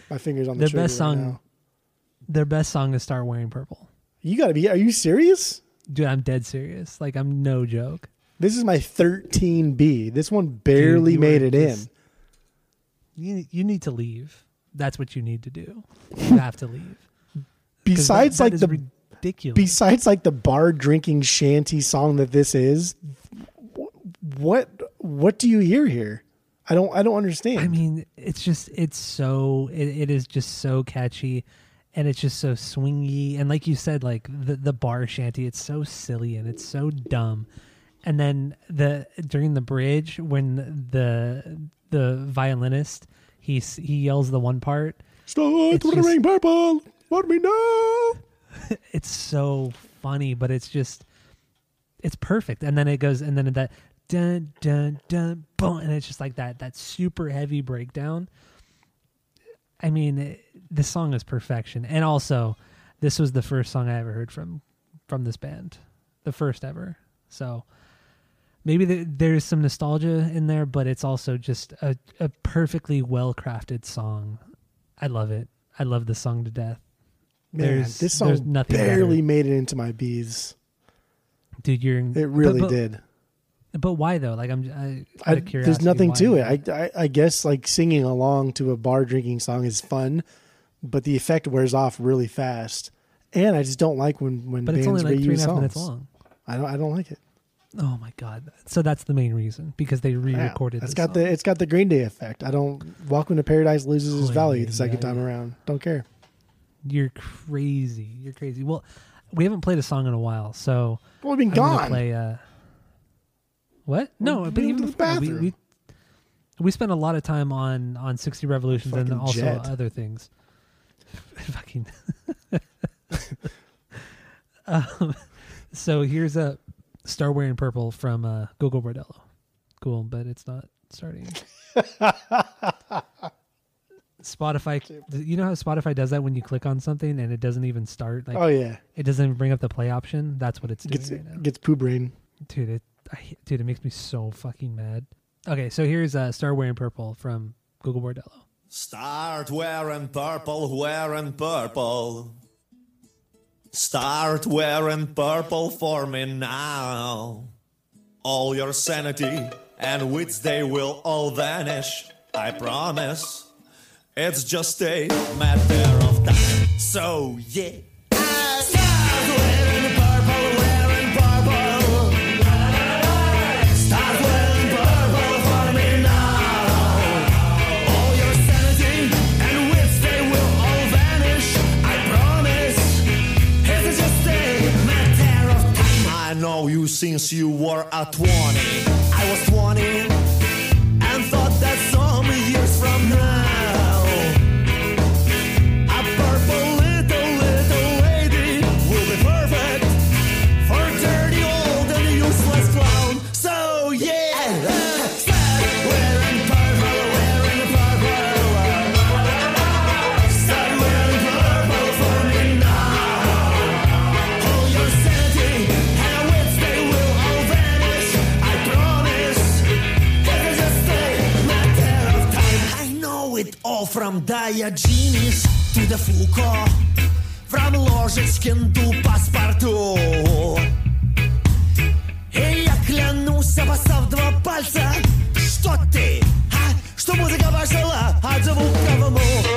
[SPEAKER 2] My fingers on the
[SPEAKER 1] Their
[SPEAKER 2] trigger
[SPEAKER 1] best
[SPEAKER 2] right
[SPEAKER 1] song-
[SPEAKER 2] now.
[SPEAKER 1] Their best song is "Start Wearing Purple."
[SPEAKER 2] You gotta be. Are you serious?
[SPEAKER 1] Dude, I'm dead serious. Like I'm no joke.
[SPEAKER 2] This is my 13B. This one barely
[SPEAKER 1] you
[SPEAKER 2] made it in.
[SPEAKER 1] You you need to leave. That's what you need to do. You have to leave.
[SPEAKER 2] Besides,
[SPEAKER 1] that-
[SPEAKER 2] like the
[SPEAKER 1] ridiculous.
[SPEAKER 2] besides like the bar drinking shanty song that this is, what what do you hear here? I don't I don't understand.
[SPEAKER 1] I mean, it's just it's so it, it is just so catchy, and it's just so swingy. And like you said, like the the bar shanty, it's so silly and it's so dumb. And then the during the bridge when the the violinist he he yells the one part.
[SPEAKER 2] Start
[SPEAKER 1] it's
[SPEAKER 2] with the ring purple. Let me know.
[SPEAKER 1] it's so funny, but it's just it's perfect. And then it goes and then that dun dun dun boom, and it's just like that that super heavy breakdown. I mean, it, this song is perfection, and also this was the first song I ever heard from from this band, the first ever. So maybe the, there's some nostalgia in there, but it's also just a, a perfectly well crafted song. I love it. I love the song to death.
[SPEAKER 2] Man,
[SPEAKER 1] There's-
[SPEAKER 2] this
[SPEAKER 1] there's
[SPEAKER 2] song
[SPEAKER 1] nothing
[SPEAKER 2] barely
[SPEAKER 1] better.
[SPEAKER 2] made it into my Bs.
[SPEAKER 1] dude you're
[SPEAKER 2] It really
[SPEAKER 1] but- but
[SPEAKER 2] did.
[SPEAKER 1] But why though? Like I'm, I,
[SPEAKER 2] I, there's nothing to it. I, I I guess like singing along to a bar drinking song is fun, but the effect wears off really fast. And I just don't like when when
[SPEAKER 1] but
[SPEAKER 2] bands
[SPEAKER 1] it's only like
[SPEAKER 2] reuse
[SPEAKER 1] three and a half
[SPEAKER 2] songs.
[SPEAKER 1] minutes long.
[SPEAKER 2] I don't I don't like it.
[SPEAKER 1] Oh my god! So that's the main reason because they re-recorded.
[SPEAKER 2] It's got
[SPEAKER 1] song.
[SPEAKER 2] the it's got the Green Day effect. I don't. Welcome to Paradise loses its value the second
[SPEAKER 1] yeah,
[SPEAKER 2] time
[SPEAKER 1] yeah.
[SPEAKER 2] around. Don't care.
[SPEAKER 1] You're crazy. You're crazy. Well, we haven't played a song in a while, so
[SPEAKER 2] Well, we've been
[SPEAKER 1] I'm
[SPEAKER 2] gone.
[SPEAKER 1] play. Uh, what? No, but even before we, we we spent a lot of time on on sixty revolutions and also
[SPEAKER 2] jet.
[SPEAKER 1] other things. Fucking. um, so here's a start wearing purple from uh, Gogol Bordello. Cool, but it's not starting. Spotify, you know how Spotify does that when you click on something and it doesn't even start, like
[SPEAKER 2] oh yeah,
[SPEAKER 1] it doesn't even bring up the play option. That's what it's doing
[SPEAKER 2] gets
[SPEAKER 1] right now
[SPEAKER 2] gets poo brain.
[SPEAKER 1] dude it I, dude it makes me so fucking mad okay so here's uh start wearing purple from Gogol Bordello
[SPEAKER 3] Start wearing purple, wearing purple. Start wearing purple for me now. All your sanity and wits, they will all vanish. I promise. It's just a matter of time. So, yeah. Know you since you were at 20. I was 20 from Diogenes to the Foucault, from Ложечкин to паспорту. И я клянусь, обоссав два пальца, что ты, а? Что музыка пошла от звука в Start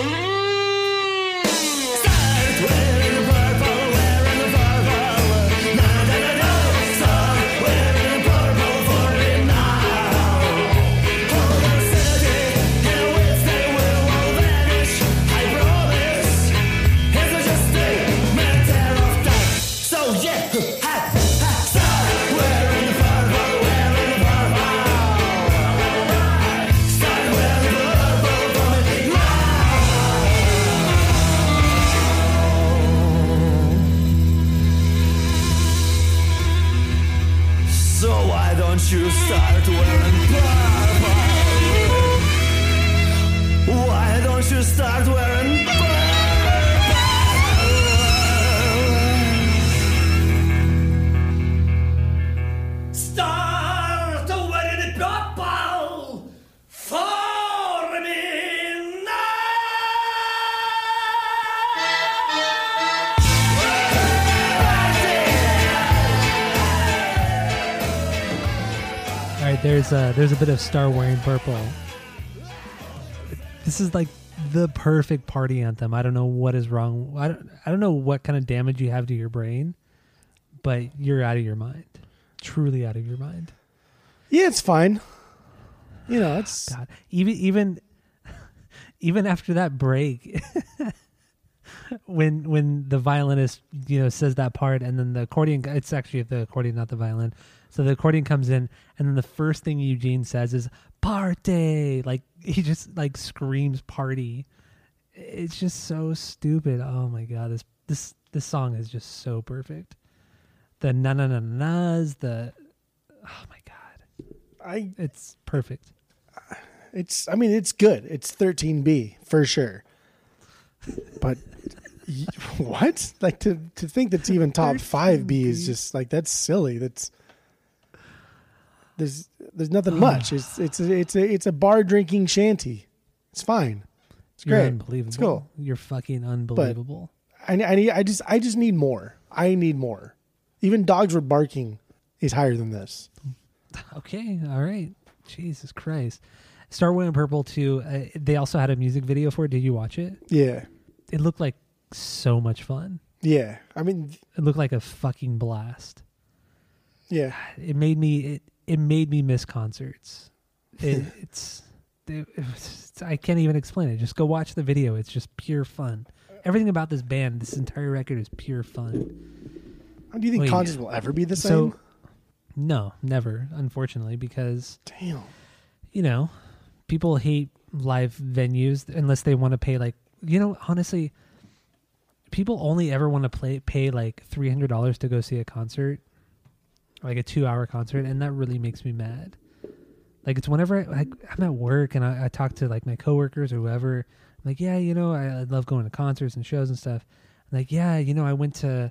[SPEAKER 1] there's a there's a bit of start wearing purple. This is like the perfect party anthem. I don't know what is wrong. I don't, I don't know what kind of damage you have to your brain but you're out of your mind. Truly out of your mind.
[SPEAKER 2] Yeah, it's fine. You know, it's
[SPEAKER 1] God, even even even after that break, when when the violinist you know says that part, and then the accordion, it's actually the accordion, not the violin. So the accordion comes in, and then the first thing Eugene says is "party!" Like he just like screams "party." It's just so stupid. Oh my god, this this this song is just so perfect. The na na na na's, the oh my god,
[SPEAKER 2] I
[SPEAKER 1] it's perfect.
[SPEAKER 2] it's I mean it's good. It's 13B for sure. But y- what? Like to to think that's even top 5B is just like that's silly. That's there's there's nothing much. It's it's a, it's a it's a bar drinking shanty. It's fine. It's
[SPEAKER 1] You're
[SPEAKER 2] great.
[SPEAKER 1] unbelievable.
[SPEAKER 2] It's cool.
[SPEAKER 1] You're fucking unbelievable.
[SPEAKER 2] I I need I just I just need more. I need more. Even dogs were barking is higher than this.
[SPEAKER 1] Okay, all right. Jesus Christ. Start Wearing Purple too. Uh, they also had a music video for it. Did you watch it?
[SPEAKER 2] Yeah,
[SPEAKER 1] It looked like so much fun.
[SPEAKER 2] yeah. I mean,
[SPEAKER 1] It looked like a fucking blast.
[SPEAKER 2] yeah.
[SPEAKER 1] It made me it, it made me miss concerts. It, it's it, it's I can't even explain it. Just go watch the video. It's just pure fun. Everything about this band, this entire record is pure fun.
[SPEAKER 2] Oh, do you think
[SPEAKER 1] Wait.
[SPEAKER 2] concerts will ever be the
[SPEAKER 1] So-
[SPEAKER 2] same?
[SPEAKER 1] No, never, unfortunately, because
[SPEAKER 2] Damn.
[SPEAKER 1] you know, people hate live venues unless they want to pay like you know, honestly, people only ever want to play pay like three hundred dollars to go see a concert, like a two hour concert, and that really makes me mad. Like it's whenever I, I'm at work and I, I talk to like my coworkers or whoever, I'm like, yeah, you know, I, I love going to concerts and shows and stuff. I'm like, yeah, you know, I went to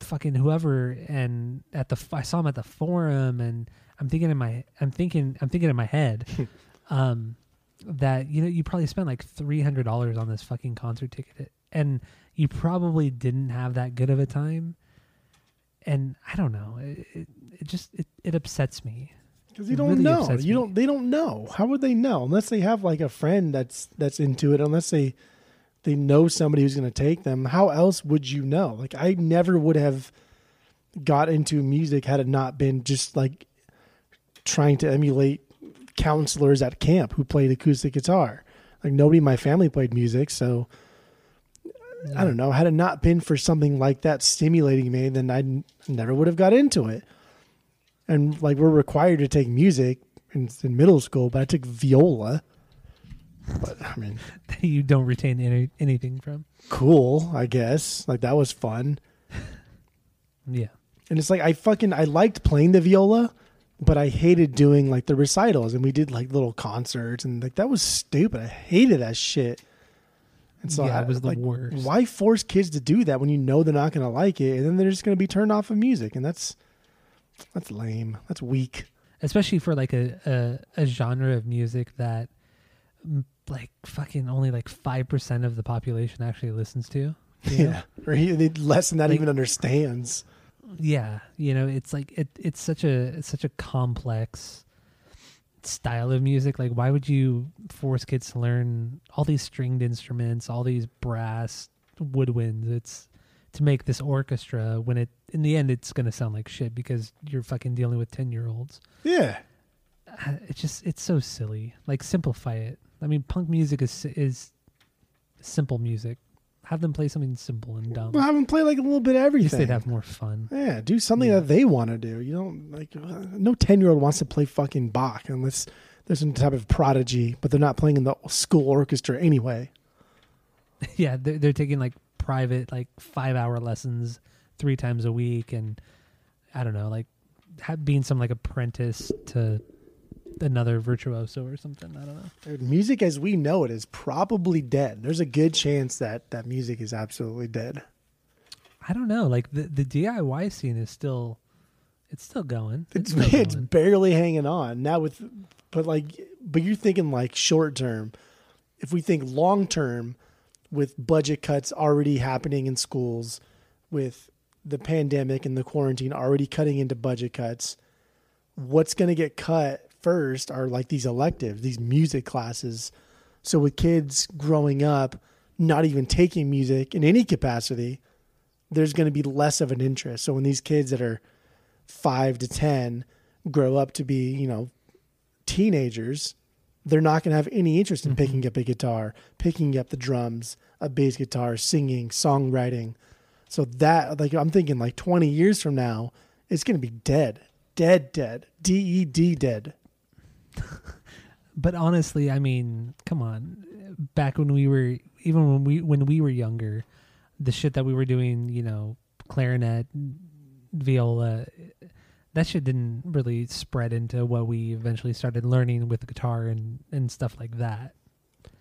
[SPEAKER 1] fucking whoever and at the I saw him at the forum and I'm thinking in my I'm thinking I'm thinking in my head um that you know you probably spent like $300 on this fucking concert ticket and you probably didn't have that good of a time and I don't know it, it, it just it, it upsets me
[SPEAKER 2] Because you don't
[SPEAKER 1] really
[SPEAKER 2] know. You
[SPEAKER 1] me.
[SPEAKER 2] don't. They don't know. How would they know unless they have like a friend that's that's into it? Unless they they know somebody who's going to take them. How else would you know? Like I never would have got into music had it not been just like trying to emulate counselors at camp who played acoustic guitar. Like nobody in my family played music, so I don't know. Had it not been for something like that stimulating me, then I n- never would have got into it. And like we're required to take music in, in middle school, but I took viola. But I mean,
[SPEAKER 1] you don't retain any, anything from
[SPEAKER 2] cool, I guess. Like that was fun.
[SPEAKER 1] yeah
[SPEAKER 2] And it's like I fucking I liked playing the viola, but I hated doing like the recitals and we did like little concerts and like that was stupid. I hated that shit. And so
[SPEAKER 1] Yeah,
[SPEAKER 2] I
[SPEAKER 1] it was the
[SPEAKER 2] like,
[SPEAKER 1] worst.
[SPEAKER 2] Why force kids to do that when you know they're not going to like it and then they're just going to be turned off of music and that's that's lame. That's weak.
[SPEAKER 1] especially for like a, a a genre of music that like fucking only like 5% of the population actually listens to you know?
[SPEAKER 2] Yeah. Or he, less than that
[SPEAKER 1] Like-
[SPEAKER 2] even understands.
[SPEAKER 1] yeah you know it's like it it's such a it's such a complex style of music? Like why would you force kids to learn all these stringed instruments all these brass woodwinds? It's to make this orchestra when it in the end it's going to sound like shit because you're fucking dealing with 10 year olds
[SPEAKER 2] Yeah.
[SPEAKER 1] Uh, it's just it's so silly. Like simplify it. I mean punk music is is simple music have them play something simple and dumb
[SPEAKER 2] Well, have them play like a little bit of
[SPEAKER 1] at least
[SPEAKER 2] everything.
[SPEAKER 1] they'd have more fun
[SPEAKER 2] Yeah, do something
[SPEAKER 1] Yeah.
[SPEAKER 2] that they want to do. You don't like uh, no ten year old wants to play fucking Bach unless there's some type of prodigy, but they're not playing in the school orchestra anyway.
[SPEAKER 1] yeah they're, they're taking like private like five hour lessons three times a week and i don't know like being some like apprentice to another virtuoso or something i don't know
[SPEAKER 2] Dude, music as we know it is probably dead. There's a good chance that that music is absolutely dead.
[SPEAKER 1] i don't know like the, the diy scene is still it's still going
[SPEAKER 2] It's
[SPEAKER 1] still
[SPEAKER 2] it's
[SPEAKER 1] going.
[SPEAKER 2] barely hanging on now with, but like, but you're thinking like short term. If we think long term, with budget cuts already happening in schools, with the pandemic and the quarantine already cutting into budget cuts, what's going to get cut first are like these electives, these music classes. So with kids growing up, not even taking music in any capacity, there's going to be less of an interest. So when these kids that are five to 10 grow up to be, you know, teenagers, they're not going to have any interest in mm-hmm. picking up a guitar, picking up the drums, a bass guitar, singing, songwriting. So that, like, I'm thinking like 20 years from now, it's going to be dead, dead, dead, D E D dead.
[SPEAKER 1] but honestly i mean come on. Back when we were even when we when we were younger the shit that we were doing you know clarinet viola that shit didn't really spread into what we eventually started learning with the guitar and and stuff like that.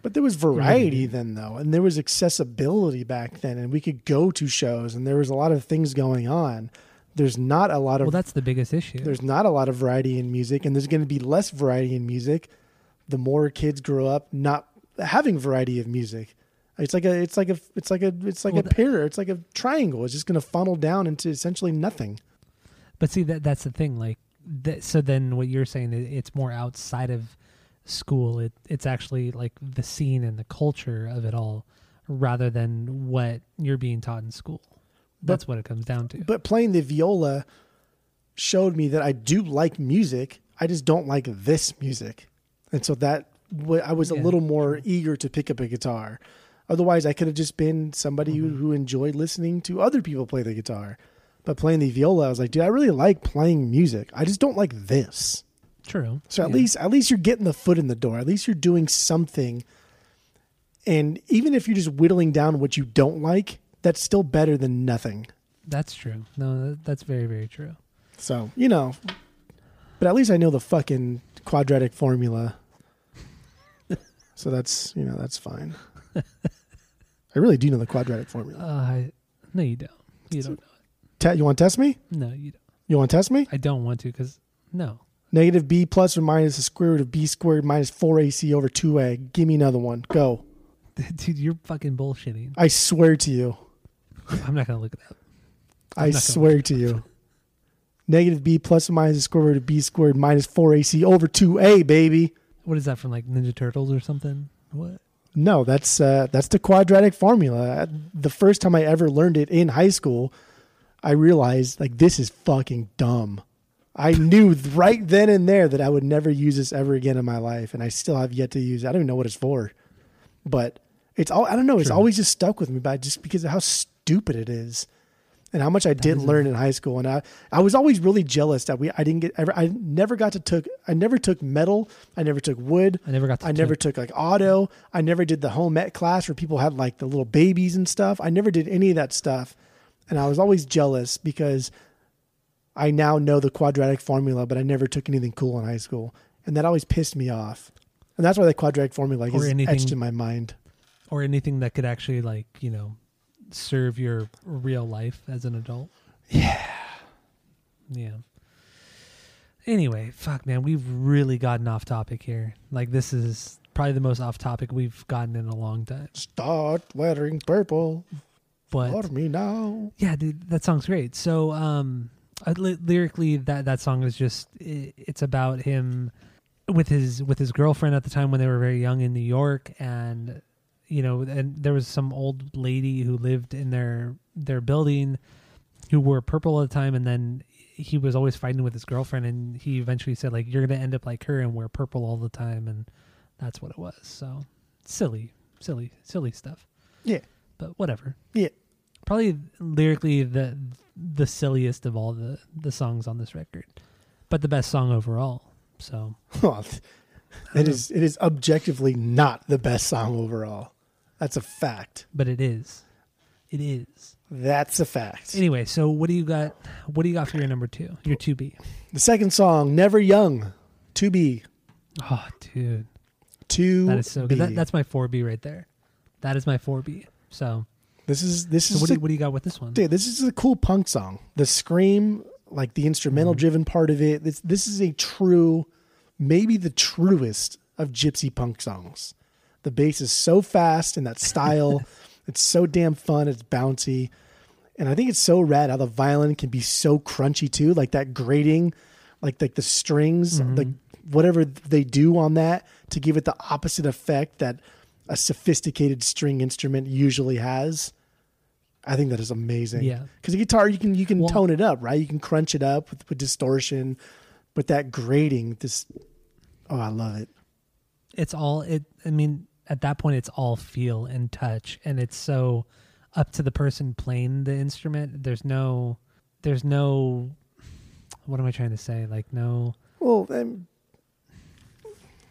[SPEAKER 2] But there was variety then, though, and there was accessibility back then, and we could go to shows, and there was a lot of things going on. There's not a lot of
[SPEAKER 1] well that's the biggest issue
[SPEAKER 2] there's not a lot of variety in music and there's going to be less variety in music the more kids grow up not having variety of music it's like a it's like a it's like a it's like
[SPEAKER 1] Well,
[SPEAKER 2] a pyramid it's like a triangle it's just going to funnel down into essentially nothing
[SPEAKER 1] But see that that's the thing. Like that, so then what you're saying is it's more outside of school. It it's actually like the scene and the culture of it all, rather than what you're being taught in school. That's what it comes down to.
[SPEAKER 2] But playing the viola showed me that I do like music. I just don't like this music, and so that I was a little more eager to pick up a guitar. Otherwise, I could have just been somebody
[SPEAKER 1] Mm-hmm.
[SPEAKER 2] who, who enjoyed listening to other people play the guitar. But playing the viola, I was like, dude, I really like playing music. I just don't like this.
[SPEAKER 1] True.
[SPEAKER 2] So at
[SPEAKER 1] Yeah.
[SPEAKER 2] least at least you're getting the foot in the door. At least you're doing something. And even if you're just whittling down what you don't like, that's still better than nothing.
[SPEAKER 1] that's true. No, that's very very true.
[SPEAKER 2] So, you know, but at least I know the fucking quadratic formula. so that's, you know, that's fine. I really do know the quadratic formula.
[SPEAKER 1] Uh, I, no, you don't. You don't know
[SPEAKER 2] Te- you want to test me?
[SPEAKER 1] No, you don't.
[SPEAKER 2] You want to test me?
[SPEAKER 1] I don't want to because no.
[SPEAKER 2] Negative b plus or minus the square root of b squared minus 4ac over 2a. Give me another one. Go.
[SPEAKER 1] Dude, you're fucking bullshitting.
[SPEAKER 2] I swear to you.
[SPEAKER 1] I'm not gonna look it up.
[SPEAKER 2] I swear to you. Negative b plus or minus the square root of b squared minus 4ac over 2a, baby.
[SPEAKER 1] What is that from like Ninja Turtles or something? What?
[SPEAKER 2] No, that's uh, that's the quadratic formula. The first time I ever learned it in high school, I realized like this is fucking dumb. I knew right then and there that I would never use this ever again in my life, and I still have yet to use it. I don't even know what it's for, but it's all I don't know. It's
[SPEAKER 1] True.
[SPEAKER 2] always just stuck with me, but just because of how stupid it is, and how much I did learn in high school. And I I was always really jealous that we I didn't get ever I never got to took I never took metal. I never took wood.
[SPEAKER 1] I never got to.
[SPEAKER 2] I never took like auto. I never did the home ec class where people had like the little babies and stuff. I never did any of that stuff. And I was always jealous because I now know the quadratic formula, but I never took anything cool in high school. And that always pissed me off. And that's why the quadratic formula like,
[SPEAKER 1] Or
[SPEAKER 2] is
[SPEAKER 1] anything-
[SPEAKER 2] etched in my mind.
[SPEAKER 1] or anything that could actually like you know serve your real life as an adult.
[SPEAKER 2] Yeah.
[SPEAKER 1] Yeah. Anyway, fuck man, we've really gotten off topic here. Like this is probably the most off topic we've gotten in a long time.
[SPEAKER 2] Start wearing purple
[SPEAKER 1] But
[SPEAKER 2] for me now.
[SPEAKER 1] yeah, dude, that song's great. So, um, uh, ly- lyrically, that that song is just i it's about him with his with his girlfriend at the time when they were very young in New York, and you know, and there was some old lady who lived in their their building who wore purple all the time, and then he was always fighting with his girlfriend, and he eventually said like, "You're gonna end up like her and wear purple all the time," and that's what it was. So silly, silly, silly stuff.
[SPEAKER 2] Yeah.
[SPEAKER 1] But whatever
[SPEAKER 2] Yeah.
[SPEAKER 1] probably lyrically the the silliest of all the the songs on this record, but the best song overall. So
[SPEAKER 2] it is it is objectively not the best song overall. That's a fact.
[SPEAKER 1] but it is, it is.
[SPEAKER 2] That's a fact.
[SPEAKER 1] Anyway, so what do you got? What do you got for your number two? Your two B.
[SPEAKER 2] The second song, Never Young, to be
[SPEAKER 1] Oh, dude,
[SPEAKER 2] Two.
[SPEAKER 1] that is so good. That, that's my four B right there. That is my four B. So,
[SPEAKER 2] this is this
[SPEAKER 1] so
[SPEAKER 2] is
[SPEAKER 1] what, do you, what do you got with this one?
[SPEAKER 2] dude. This is a cool punk song. The scream, like the instrumental
[SPEAKER 1] Mm-hmm.
[SPEAKER 2] driven part of it. This this is a true, maybe the truest of gypsy punk songs. The bass is so fast in that style. it's so damn fun. It's bouncy. And I think it's so rad how the violin can be so crunchy too, like that grating, like like the strings,
[SPEAKER 1] Mm-hmm.
[SPEAKER 2] like whatever they do on that to give it the opposite effect that a sophisticated string instrument usually has. I think that is amazing.
[SPEAKER 1] Yeah.
[SPEAKER 2] because a guitar you can you can
[SPEAKER 1] Well-
[SPEAKER 2] tone it up, right? You can crunch it up with, with distortion, but that grating, this, oh, I love it.
[SPEAKER 1] it's all it i mean at that point it's all feel and touch and it's so up to the person playing the instrument there's no there's no what am i trying to say like no
[SPEAKER 2] Well, um,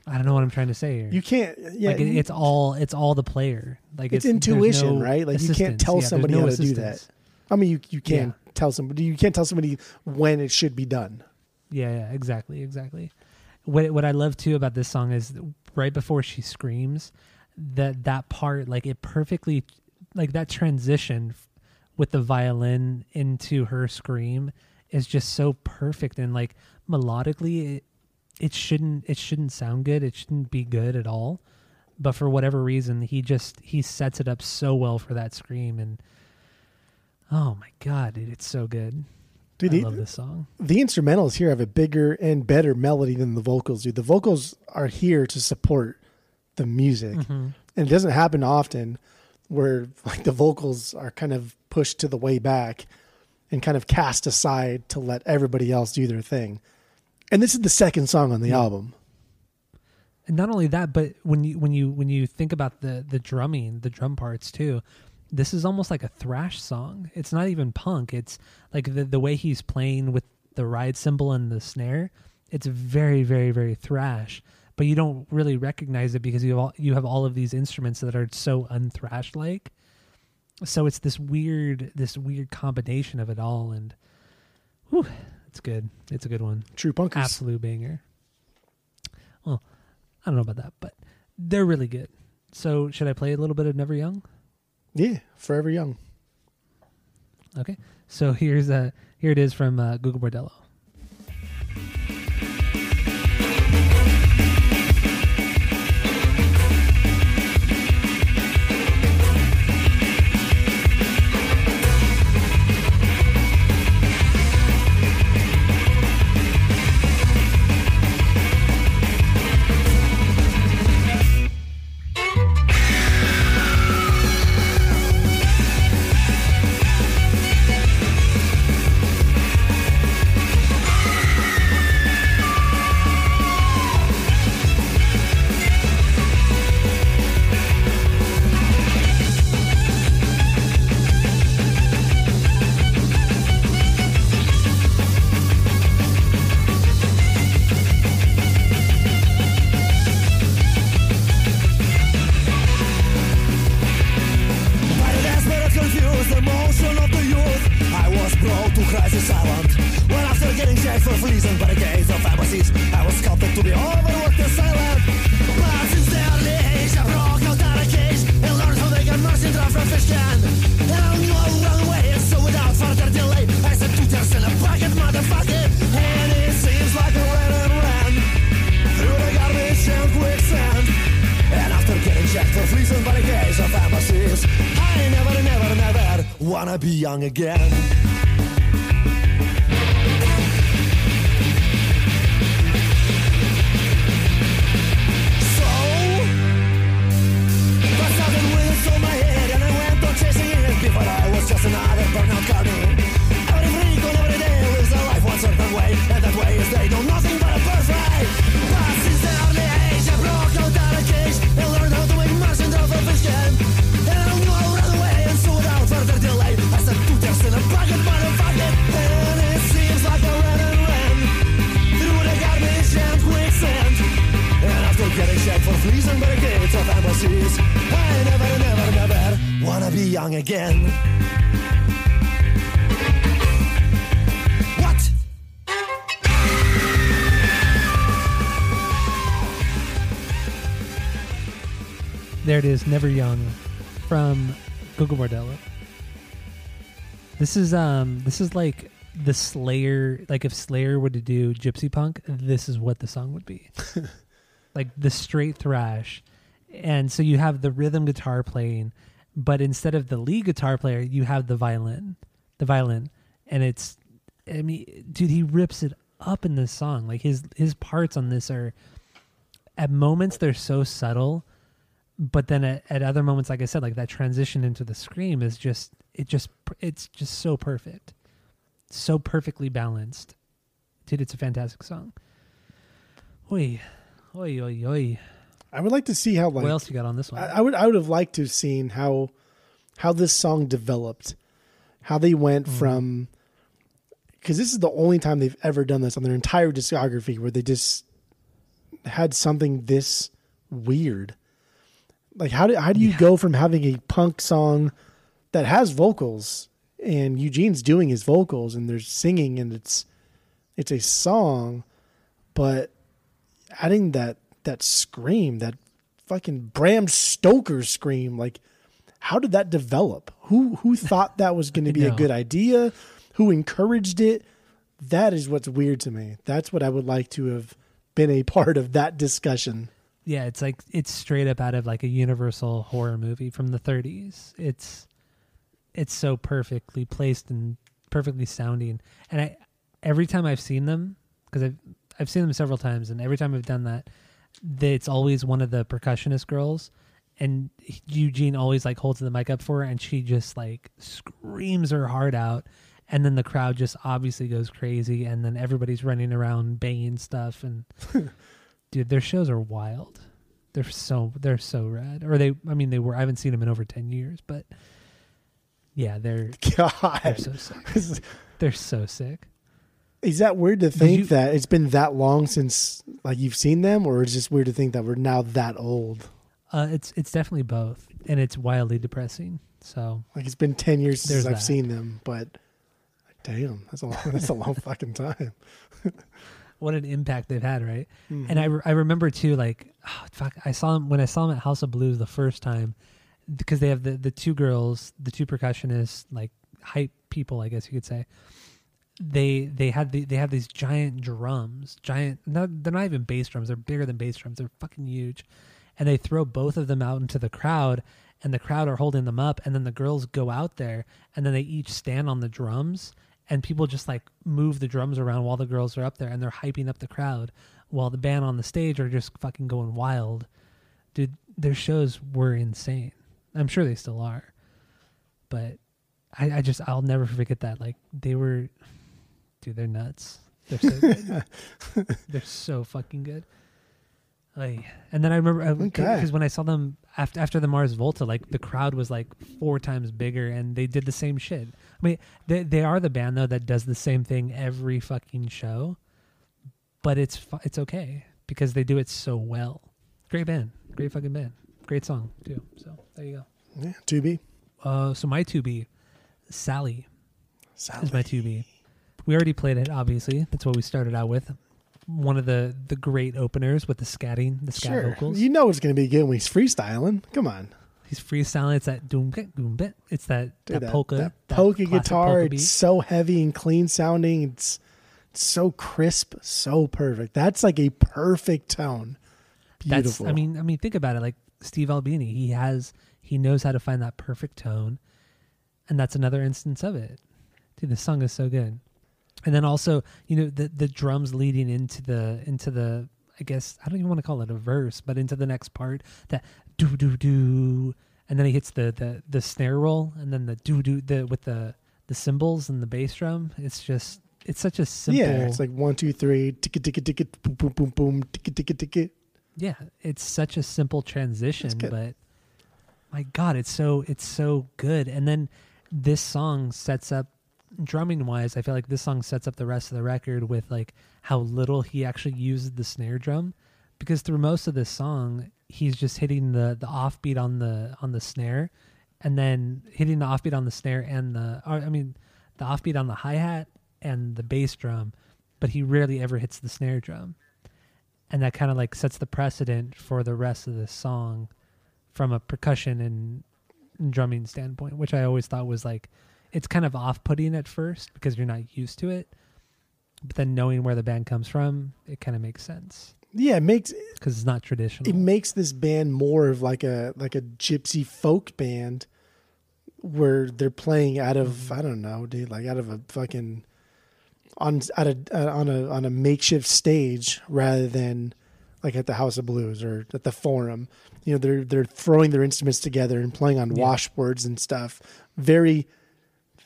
[SPEAKER 1] i don't know what i'm trying to say here
[SPEAKER 2] you can't. Yeah,
[SPEAKER 1] like it, it's all it's all the player like
[SPEAKER 2] It's
[SPEAKER 1] there's
[SPEAKER 2] intuition,
[SPEAKER 1] no
[SPEAKER 2] right? Like, you can't tell
[SPEAKER 1] Yeah,
[SPEAKER 2] somebody
[SPEAKER 1] no
[SPEAKER 2] how to do that. I mean, you you can
[SPEAKER 1] Yeah.
[SPEAKER 2] tell somebody you can't tell somebody when it should be done.
[SPEAKER 1] Yeah, yeah, exactly, exactly. What what I love too about this song is right before she screams, that that part like it perfectly like that transition with the violin into her scream is just so perfect and like melodically it it shouldn't it shouldn't sound good, it shouldn't be good at all. But for whatever reason, he just he sets it up so well for that scream and oh my god, it's so good.
[SPEAKER 2] Dude,
[SPEAKER 1] I
[SPEAKER 2] the,
[SPEAKER 1] love this song.
[SPEAKER 2] the instrumentals here have a bigger and better melody than the vocals do. The vocals are here to support the music.
[SPEAKER 1] Mm-hmm.
[SPEAKER 2] And it doesn't happen often where like the vocals are kind of pushed to the way back and kind of cast aside to let everybody else do their thing. And this is the second song on the album.
[SPEAKER 1] And not only that, but when you when you when you think about the the drumming, the drum parts too, this is almost like a thrash song. It's not even punk. It's like the the way he's playing with the ride cymbal and the snare. It's very very very thrash, but you don't really recognize it because you have all, you have all of these instruments that are so unthrash like. So it's this weird this weird combination of it all, and whew, it's good. It's a good one.
[SPEAKER 2] True punkers.
[SPEAKER 1] Absolute banger. Well, I don't know about that, but they're really good. So should I play a little bit of Never Young?
[SPEAKER 2] Yeah, forever young.
[SPEAKER 1] Okay. So here's uh here it is from uh, Gogol Bordello.
[SPEAKER 3] Never Young from
[SPEAKER 1] Gogol Bordello. This is um this is like the Slayer like if Slayer were to do Gypsy Punk, this is what the song would be. like the straight thrash. And so you have the rhythm guitar playing, but instead of the lead guitar player, you have the violin. The violin. And it's I mean, dude, he rips it up in this song. Like his his parts on this are at moments they're so subtle but then at, at other moments like i said like that transition into the scream is just it just it's just so perfect. So perfectly balanced. Dude it's a fantastic song. Oi oi oi oi
[SPEAKER 2] I would like to see how like
[SPEAKER 1] what else you got on this one?
[SPEAKER 2] I, I would I would have liked to have seen how how this song developed, how they went mm-hmm. from because this is the only time they've ever done this on their entire discography where they just had something this weird. Like how do how do you go from having a punk song that has vocals and Eugene's doing his vocals and they're singing and it's it's a song, but adding that that scream, that fucking Bram Stoker scream, like how did that develop? Who who thought that was going to be a good idea? Who encouraged it? That is what's weird to me. That's what I would like to have been a part of that discussion.
[SPEAKER 1] Yeah it's like it's straight up out of like a universal horror movie from the 30s it's it's so perfectly placed and perfectly sounding. And I every time I've seen them because I've I've seen them several times, and every time I've done that, it's always one of the percussionist girls, and Eugene always like holds the mic up for her, and she just like screams her heart out. And then the crowd just obviously goes crazy, and then everybody's running around banging stuff. And dude, their shows are wild. They're so they're so rad. Or they, I mean, they were. I haven't seen them in over ten years, but yeah, they're
[SPEAKER 2] God, they're
[SPEAKER 1] so sick. They're so sick.
[SPEAKER 2] is that weird to think
[SPEAKER 1] you-
[SPEAKER 2] that it's been that long since like you've seen them, or is it just weird to think that we're now that old?
[SPEAKER 1] Uh, it's it's definitely both, and it's wildly depressing. So
[SPEAKER 2] Like it's been ten years since I've
[SPEAKER 1] that.
[SPEAKER 2] seen them, but damn, that's a long, that's a long fucking time.
[SPEAKER 1] What an impact they've had, right?
[SPEAKER 2] Mm-hmm.
[SPEAKER 1] And I, re- I remember too, like, oh, fuck, I saw them when I saw them at House of Blues the first time because they have the the two girls, the two percussionists, like hype people, I guess you could say. They they had the, they have these giant drums, giant. Not, they're not even bass drums. They're bigger than bass drums. They're fucking huge, and they throw both of them out into the crowd, and the crowd are holding them up, and then the girls go out there, and then they each stand on the drums, and people just like move the drums around while the girls are up there, and they're hyping up the crowd, while the band on the stage are just fucking going wild. Dude, their shows were insane. I'm sure they still are, but I, I just I'll never forget that. Like they were, dude, they're nuts. They're so good. they're so fucking good. Like, and then I remember because
[SPEAKER 2] Okay.
[SPEAKER 1] when I saw them after after the Mars Volta, like the crowd was like four times bigger, and they did the same shit. I mean, they they are the band though that does the same thing every fucking show, but it's fu- it's okay because they do it so well. Great band, great fucking band, great song too. So there you go.
[SPEAKER 2] Yeah, to be.
[SPEAKER 1] Uh, so my two B, Sally
[SPEAKER 2] Sally.
[SPEAKER 1] is my two B. We already played it, obviously. That's what we started out with. One of the the great openers with the scatting, the scat
[SPEAKER 2] Sure,
[SPEAKER 1] vocals.
[SPEAKER 2] you know it's going to be good when he's freestyling. Come on,
[SPEAKER 1] He's freestyling. It's that doom bit, doom bit. It's that,
[SPEAKER 2] Dude,
[SPEAKER 1] that, polka,
[SPEAKER 2] that
[SPEAKER 1] that
[SPEAKER 2] polka guitar.
[SPEAKER 1] polka
[SPEAKER 2] it's so heavy and clean sounding. It's, it's so crisp, so perfect. That's like a perfect tone.
[SPEAKER 1] That's.
[SPEAKER 2] Beautiful.
[SPEAKER 1] I mean, I mean, think about it. Like Steve Albini, he has, he knows how to find that perfect tone, and that's another instance of it. Dude, the song is so good. And then also, you know, the the drums leading into the into the I guess I don't even want to call it a verse, but into the next part that do do do, and then he hits the the the snare roll, and then the do do the with the the cymbals and the bass drum. It's just it's such a simple.
[SPEAKER 2] yeah, it's like one, two, three, ticka, ticka, ticka, boom, boom, boom, boom, ticka, ticka, ticka.
[SPEAKER 1] yeah, it's such a simple transition, but my God, it's so it's so good. And then this song sets up drumming wise. I feel like this song sets up the rest of the record with like how little he actually uses the snare drum, because through most of this song, he's just hitting the the offbeat on the on the snare, and then hitting the offbeat on the snare and the I mean the offbeat on the hi hat and the bass drum, but he rarely ever hits the snare drum. And that kind of like sets the precedent for the rest of the song from a percussion and drumming standpoint which i always thought was like it's kind of off-putting at first because you're not used to it but then knowing where the band comes from it kind of makes sense
[SPEAKER 2] Yeah, it makes
[SPEAKER 1] because it's not traditional
[SPEAKER 2] it makes this band more of like a like a gypsy folk band where they're playing out of
[SPEAKER 1] Mm-hmm.
[SPEAKER 2] I don't know, dude, like out of a fucking on out of uh, on a on a makeshift stage rather than like at the House of Blues or at the Forum. You know, they're they're throwing their instruments together and playing on
[SPEAKER 1] Yeah.
[SPEAKER 2] washboards and stuff. Very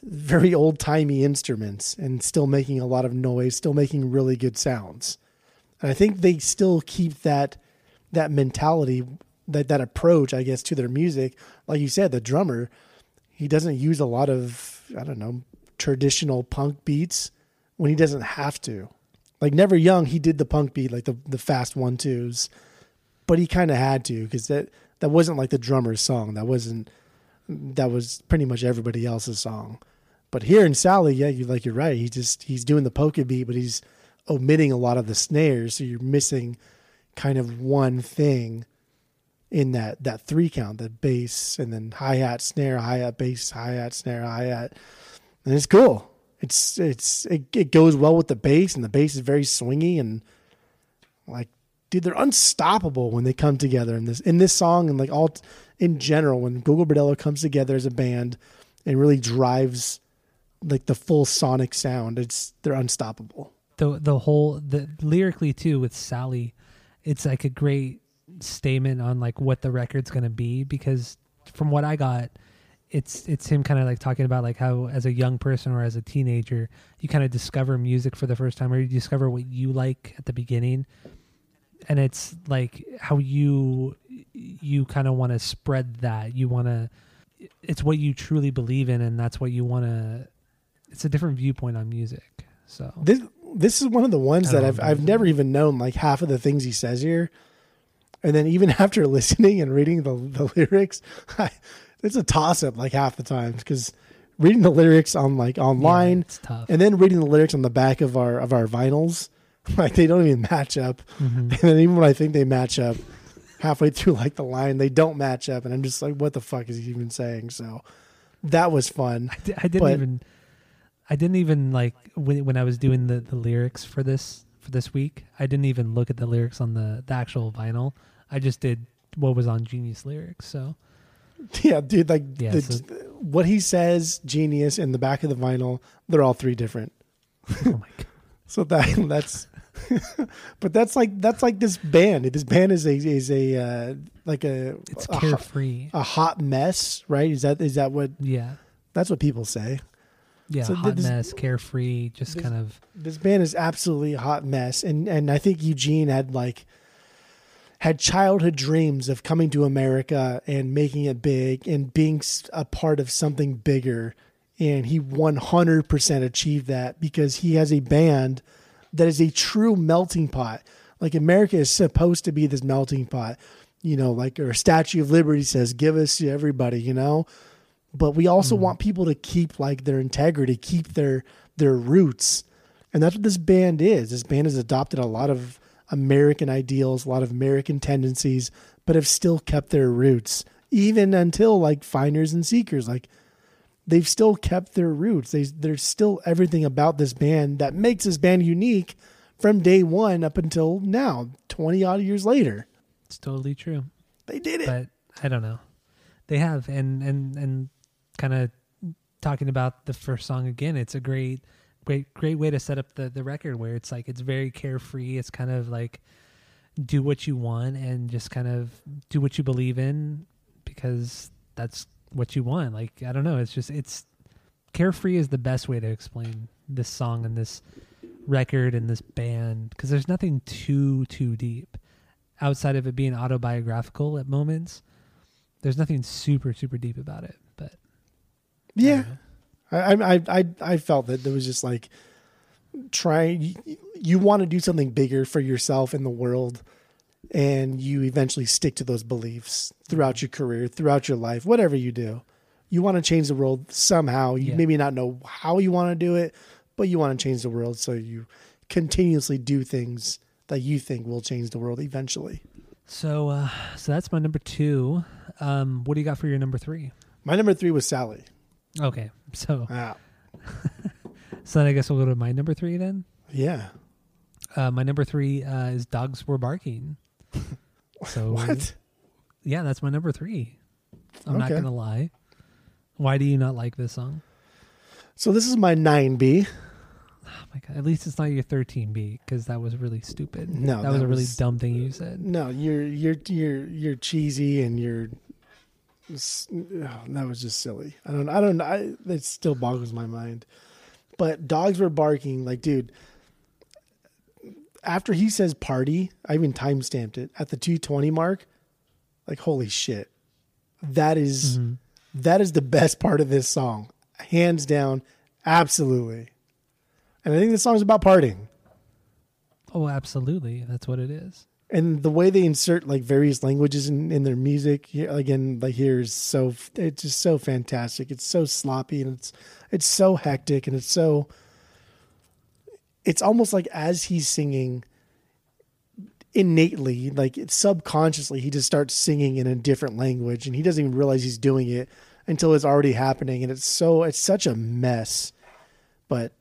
[SPEAKER 2] very old timey instruments and still making a lot of noise, still making really good sounds. And I think they still keep that that mentality, that that approach, I guess, to their music. Like you said, the drummer, he doesn't use a lot of I don't know traditional punk beats when he doesn't have to. Like Never Young, he did the punk beat, like the the fast one twos, but he kind of had to because that that wasn't like the drummer's song. That wasn't that was pretty much everybody else's song. But here in Sally, yeah, you like you're right. He just he's doing the polka beat, but he's omitting a lot of the snares, so you're missing kind of one thing in that that three count, that bass and then hi hat, snare, hi hat, bass, hi hat, snare, hi hat, and it's cool. It's it's it, it goes well with the bass, and the bass is very swingy and like dude, they're unstoppable when they come together in this in this song and like all in general when Gogol Bordello comes together as a band and really drives like the full sonic sound. It's they're unstoppable.
[SPEAKER 1] The the whole the lyrically too with Sally, it's like a great statement on like what the record's gonna be because from what I got, it's it's him kind of like talking about like how as a young person or as a teenager you kind of discover music for the first time or you discover what you like at the beginning, and it's like how you you kind of want to spread that. You want to it's what you truly believe in and that's what you want to it's a different viewpoint on music so.
[SPEAKER 2] This this is one of the ones that I've I've never even known like half of the things he says here, and then even after listening and reading the the lyrics, I, it's a toss up like half the times because reading the lyrics on like
[SPEAKER 1] yeah,
[SPEAKER 2] online
[SPEAKER 1] tough
[SPEAKER 2] and then reading the lyrics on the back of our of our vinyls, like they don't even match up.
[SPEAKER 1] Mhm.
[SPEAKER 2] And then even when I think they match up, halfway through like the line, they don't match up, and I'm just like, what the fuck is he even saying? So that was fun.
[SPEAKER 1] I, didn't
[SPEAKER 2] But-
[SPEAKER 1] even I didn't even like when when I was doing the, the lyrics for this for this week. I didn't even look at the lyrics on the, the actual vinyl. I just did what was on Genius lyrics. So
[SPEAKER 2] Yeah, dude, like
[SPEAKER 1] Yeah,
[SPEAKER 2] the,
[SPEAKER 1] so-
[SPEAKER 2] what he says, genius in the back of the vinyl, they're all three different.
[SPEAKER 1] oh my god,
[SPEAKER 2] So that that's, but that's like that's like this band. This band is a is a uh, like a
[SPEAKER 1] it's
[SPEAKER 2] a, hot,
[SPEAKER 1] carefree.
[SPEAKER 2] a hot mess, right? Is that is that what
[SPEAKER 1] yeah,
[SPEAKER 2] that's what people say?
[SPEAKER 1] Yeah,
[SPEAKER 2] So
[SPEAKER 1] hot
[SPEAKER 2] this-
[SPEAKER 1] mess, carefree, just
[SPEAKER 2] this-
[SPEAKER 1] kind of
[SPEAKER 2] This band is absolutely a hot mess, and and I think Eugene had like had childhood dreams of coming to America and making it big and being a part of something bigger. And he 100% achieved that because he has a band that is a true melting pot. Like America is supposed to be this melting pot, you know, like our Statue of Liberty says, give us to everybody, you know? But we also mm. want people to keep like their integrity, keep their their roots. And that's what this band is. This band has adopted a lot of American ideals, a lot of American tendencies, but have still kept their roots, even until like Finders and Seekers. Like they've still kept their roots. They, there's still everything about this band that makes this band unique from day one up until now, 20 odd years later.
[SPEAKER 1] it's totally true.
[SPEAKER 2] They did it.
[SPEAKER 1] but I don't know. They have and and and kind of talking about the first song again. It's a great, great, great way to set up the the record where it's like it's very carefree. It's kind of like do what you want and just kind of do what you believe in because that's what you want. Like I don't know. It's just it's carefree is the best way to explain this song and this record and this band because there's nothing too too deep outside of it being autobiographical at moments there's nothing super super deep about it
[SPEAKER 2] Yeah, I, I I I felt that there was just like trying. You, you want to do something bigger for yourself in the world, and you eventually stick to those beliefs throughout your career, throughout your life, whatever you do. You want to change the world somehow. You
[SPEAKER 1] Yeah.
[SPEAKER 2] maybe not know how you want to do it, but you want to change the world. So you continuously do things that you think will change the world eventually.
[SPEAKER 1] so uh so that's my number two um what do you got for your number three
[SPEAKER 2] My number three was Sally.
[SPEAKER 1] Okay so
[SPEAKER 2] Ah,
[SPEAKER 1] so then i guess we'll go to my number three then
[SPEAKER 2] yeah.
[SPEAKER 1] uh my number three uh is dogs were barking so
[SPEAKER 2] What?
[SPEAKER 1] yeah that's my number three i'm not gonna lie why do you not like this song
[SPEAKER 2] So this is my nine B.
[SPEAKER 1] oh my god at least it's not your 13b because that was really stupid
[SPEAKER 2] No,
[SPEAKER 1] that was
[SPEAKER 2] that
[SPEAKER 1] a really dumb thing you said
[SPEAKER 2] No, you're you're you're you're cheesy and you're. Oh, that was just silly. I don't. I don't. I, it still boggles my mind. But dogs were barking. Like, dude. After he says party, I even time stamped it at the two twenty mark. Like, holy shit, that is-
[SPEAKER 1] Mhm.
[SPEAKER 2] that is the best part of this song, hands down, absolutely. And I think this song's about partying.
[SPEAKER 1] oh absolutely that's what it is
[SPEAKER 2] and the way they insert like various languages in, in their music again like here is so it's just so fantastic. It's so sloppy and it's it's so hectic and it's so it's almost like as he's singing innately like subconsciously he just starts singing in a different language and he doesn't even realize he's doing it until it's already happening. And it's so it's such a mess. But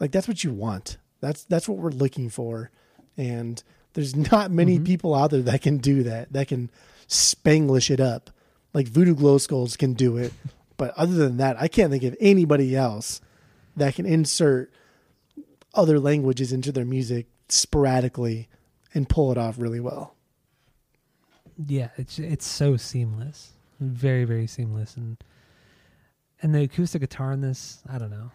[SPEAKER 2] like that's what you want. That's that's what we're looking for. And there's not many people out there that can do that that can spanglish it up like voodoo glow skulls can do it but other than that i can't think of anybody else that can insert other languages into their music sporadically and pull it off really well.
[SPEAKER 1] Yeah, it's it's so seamless, very very seamless, and and the acoustic guitar in this, I don't know.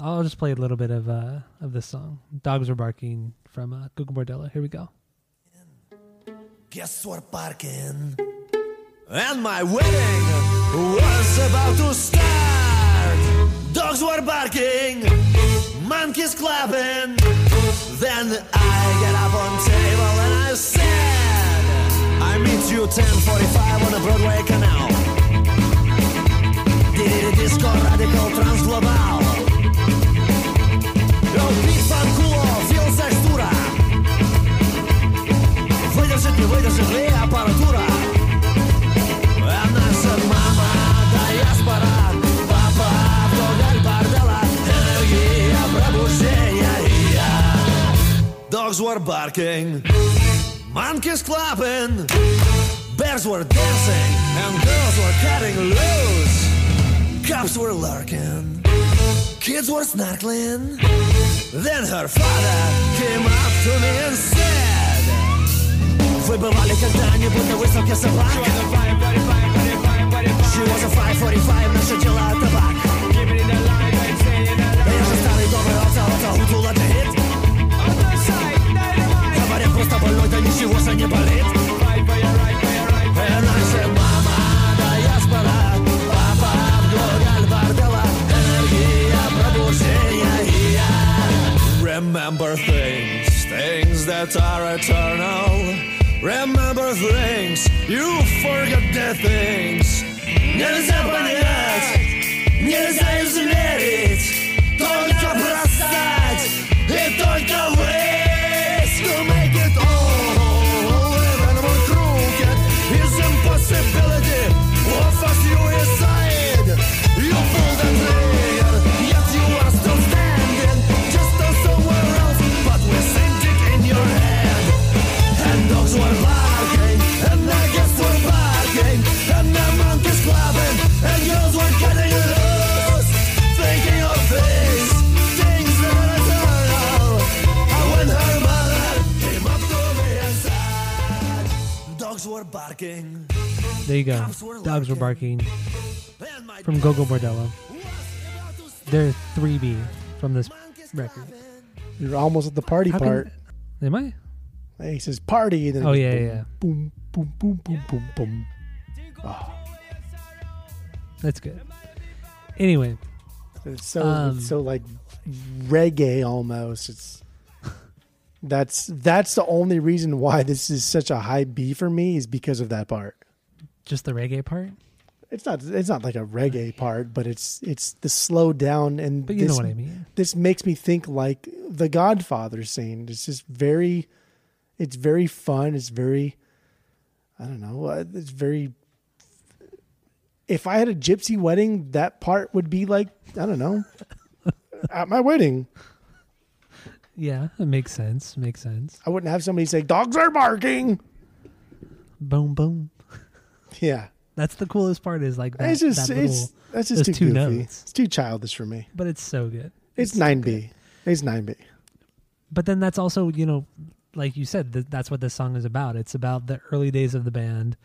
[SPEAKER 1] I'll just play a little bit of uh of this song. Dogs were barking from uh, Gogol Bordello. Here we go.
[SPEAKER 3] Guess we're parking. And my wedding was about to start. Dogs were barking, monkeys clapping. Then I get up on table and I said, I meet you 1045 on the Broadway canal. Did it disco radical trans Выдержит, не выдержит ли аппаратура? А наша мама диаспора, папа вдоль бордела, энергия пробуждения и я. Dogs were barking, monkeys clapping, bears were dancing, and girls were cutting loose. Cops were lurking, kids were snorkeling. Then her father came up to me and said, Вы бывали когда-нибудь на выставке собак? Dogs were barking
[SPEAKER 1] from Gogol Bordello.
[SPEAKER 3] was about to start
[SPEAKER 1] They're 3B from this record.
[SPEAKER 2] You're almost at the party
[SPEAKER 1] How
[SPEAKER 2] part.
[SPEAKER 1] can, am I?
[SPEAKER 2] Hey, he says party. And then
[SPEAKER 1] Oh yeah,
[SPEAKER 2] boom,
[SPEAKER 1] yeah.
[SPEAKER 2] Boom, boom, boom, boom, boom, boom.
[SPEAKER 1] That's good. Anyway,
[SPEAKER 2] It's so
[SPEAKER 1] Um,
[SPEAKER 2] it's so like reggae almost. It's that's that's the only reason why this is such a high B for me is because of that part.
[SPEAKER 1] Just the reggae part.
[SPEAKER 2] It's not it's not like a reggae part, but it's it's the slow down and
[SPEAKER 1] But you
[SPEAKER 2] this,
[SPEAKER 1] know what I mean.
[SPEAKER 2] this makes me think like the Godfather scene. It's just very it's very fun. It's very I don't know. uh, It's very if I had a gypsy wedding, that part would be like I don't know at my wedding.
[SPEAKER 1] Yeah, it makes sense. Makes sense.
[SPEAKER 2] I wouldn't have somebody say dogs are barking.
[SPEAKER 1] Boom, boom.
[SPEAKER 2] Yeah,
[SPEAKER 1] That's the coolest part. Is like that.
[SPEAKER 2] it's just
[SPEAKER 1] that little,
[SPEAKER 2] it's that's just too
[SPEAKER 1] two
[SPEAKER 2] goofy.
[SPEAKER 1] notes.
[SPEAKER 2] It's too childish for me.
[SPEAKER 1] but it's so good.
[SPEAKER 2] It's nine. B. It's nine B.
[SPEAKER 1] But then that's also you know, like you said, th- that's what this song is about. It's about the early days of the band,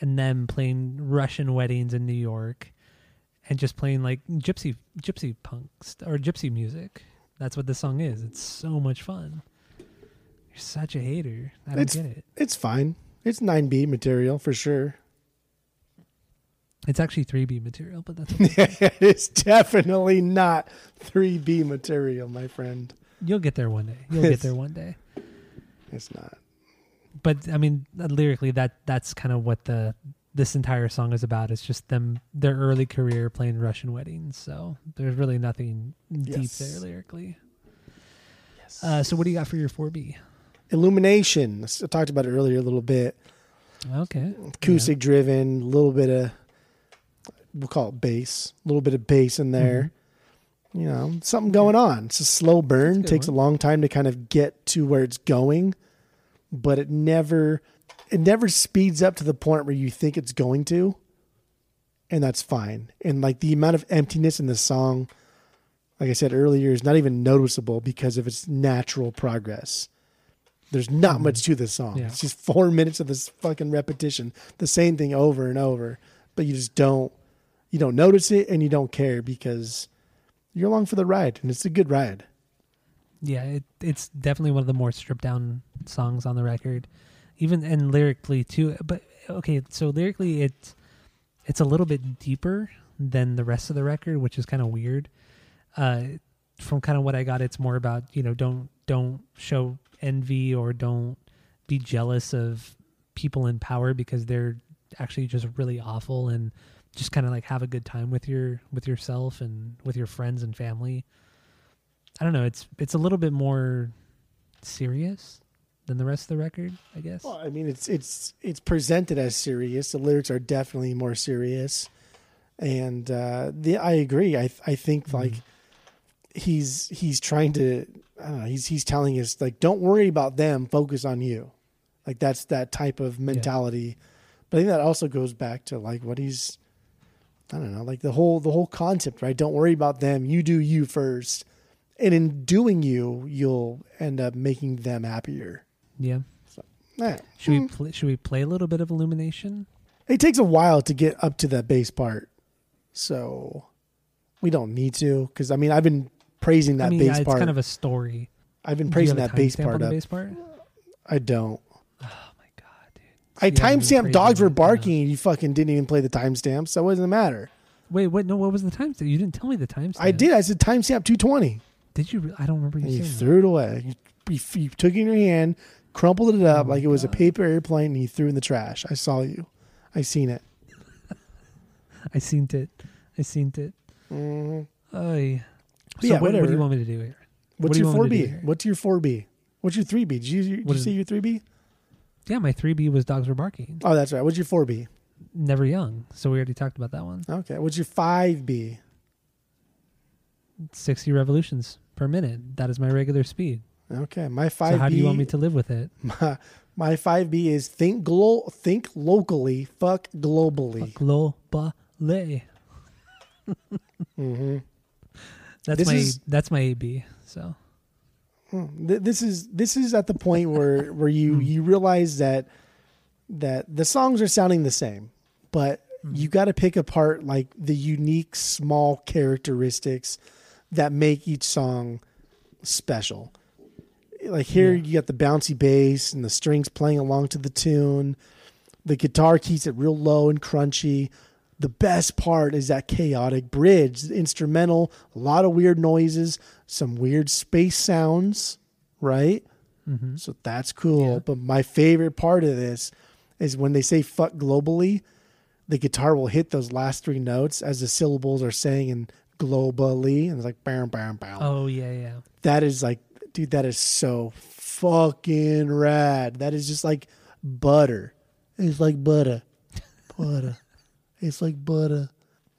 [SPEAKER 1] and them playing Russian weddings in New York, and just playing like gypsy gypsy punk st- or gypsy music. That's what this song is. It's so much fun. You're such a hater. I don't
[SPEAKER 2] It's
[SPEAKER 1] get it.
[SPEAKER 2] it's fine. It's nine B material for sure.
[SPEAKER 1] It's actually 3B material, but that's okay.
[SPEAKER 2] it's definitely not 3B material, my friend.
[SPEAKER 1] you'll get there one day. You'll get there one day.
[SPEAKER 2] It's not.
[SPEAKER 1] But I mean, lyrically, that that's kind of what the this entire song is about. It's just them their early career playing Russian weddings. So there's really nothing deep there lyrically. Uh, so what do you got for your 4B?
[SPEAKER 2] Illumination. I talked about it earlier a little bit.
[SPEAKER 1] Okay.
[SPEAKER 2] Acoustic driven, a little bit of we'll call it bass, a little bit of bass in there. You know, something going on. It's a slow burn.
[SPEAKER 1] good
[SPEAKER 2] Takes
[SPEAKER 1] one.
[SPEAKER 2] a long time to kind of get to where it's going, but it never it never speeds up to the point where you think it's going to. And that's fine. And like the amount of emptiness in the song, like I said earlier, is not even noticeable because of its natural progress. There's not much to this song.
[SPEAKER 1] Mm-hmm. Yeah.
[SPEAKER 2] It's just four minutes of this fucking repetition, the same thing over and over. But you just don't you don't notice it and you don't care because you're along for the ride and it's a good ride.
[SPEAKER 1] Yeah, it, it's definitely one of the more stripped down songs on the record, even and lyrically too. But okay, so lyrically, it's it's a little bit deeper than the rest of the record, which is kind of weird. Uh, from kind of what I got, it's more about you know don't don't show envy or don't be jealous of people in power because they're actually just really awful and just kind of like have a good time with your with yourself and with your friends and family. I don't know. It's it's a little bit more serious than the rest of the record, I guess.
[SPEAKER 2] Well, I mean, it's it's it's presented as serious. The lyrics are definitely more serious, and uh, the I agree. I I think like he's he's trying to. I don't know. He's he's telling us like, don't worry about them. Focus on you. Like that's that type of mentality. But I think that also goes back to like what he's. I don't know, like the whole the whole concept, right? Don't worry about them. You do you first, and in doing you, you'll end up making them happier.
[SPEAKER 1] Yeah.
[SPEAKER 2] Yeah.
[SPEAKER 1] Should we hmm. pl- should we play a little bit of Illumination?
[SPEAKER 2] It takes a while to get up to that bass part, so we don't need to. Because I mean, I've been praising that
[SPEAKER 1] I mean,
[SPEAKER 2] bass
[SPEAKER 1] yeah, it's
[SPEAKER 2] part.
[SPEAKER 1] kind of a story.
[SPEAKER 2] I've been praising that bass part up.
[SPEAKER 1] bass part?
[SPEAKER 2] I don't.
[SPEAKER 1] Oh my god, dude!
[SPEAKER 2] I
[SPEAKER 1] See,
[SPEAKER 2] timestamped dogs were barking, and you fucking didn't even play the timestamp, so it doesn't matter.
[SPEAKER 1] Wait, what? No, what was the timestamp? You didn't tell me the timestamp.
[SPEAKER 2] I did. I said timestamp two twenty,
[SPEAKER 1] Did you? re- I don't remember you
[SPEAKER 2] and you
[SPEAKER 1] saying. that.
[SPEAKER 2] threw it away. You, you, you took it in your hand, crumpled it up
[SPEAKER 1] Oh
[SPEAKER 2] like it was a paper airplane, and you threw it in the trash. I saw you. I seen it.
[SPEAKER 1] I seen it. I seen it.
[SPEAKER 2] Mhm.
[SPEAKER 1] Oy. So
[SPEAKER 2] yeah,
[SPEAKER 1] what, what do
[SPEAKER 2] whatever.
[SPEAKER 1] you want me to do here?
[SPEAKER 2] What's
[SPEAKER 1] What do you
[SPEAKER 2] your
[SPEAKER 1] want
[SPEAKER 2] four
[SPEAKER 1] me to
[SPEAKER 2] B?
[SPEAKER 1] here?
[SPEAKER 2] What's your four B? What's your three B? Did you, did
[SPEAKER 1] What
[SPEAKER 2] you
[SPEAKER 1] is-
[SPEAKER 2] say your three B?
[SPEAKER 1] Yeah, my three B was dogs were barking.
[SPEAKER 2] Oh, that's right. What's your four B?
[SPEAKER 1] Never young. So we already talked about that one.
[SPEAKER 2] Okay. What's your five B?
[SPEAKER 1] Sixty revolutions per minute. That is my regular speed.
[SPEAKER 2] Okay. My five B.
[SPEAKER 1] so how do you want me to live with it?
[SPEAKER 2] My, my five B is think glo- think locally, fuck globally.
[SPEAKER 1] Globally.
[SPEAKER 2] hmm
[SPEAKER 1] That's
[SPEAKER 2] This
[SPEAKER 1] my
[SPEAKER 2] is-
[SPEAKER 1] that's my AB. So
[SPEAKER 2] Th- This is this is at the point where where you hmm. you realize that that the songs are sounding the same, but hmm. you got to pick apart like the unique small characteristics that make each song special. Like here,
[SPEAKER 1] Yeah.
[SPEAKER 2] you got the bouncy bass and the strings playing along to the tune. The guitar keeps it real low and crunchy. The best part is that chaotic bridge, the instrumental, a lot of weird noises, some weird space sounds, right?
[SPEAKER 1] mhm.
[SPEAKER 2] So that's cool.
[SPEAKER 1] Yeah.
[SPEAKER 2] But my favorite part of this is when they say fuck globally, the guitar will hit those last three notes as the syllables are saying in globally. And it's like, bam, bam, bam.
[SPEAKER 1] oh yeah, yeah.
[SPEAKER 2] That is like, dude, that is so fucking rad. That is just like butter. It's like butter. Butter. it's like butter.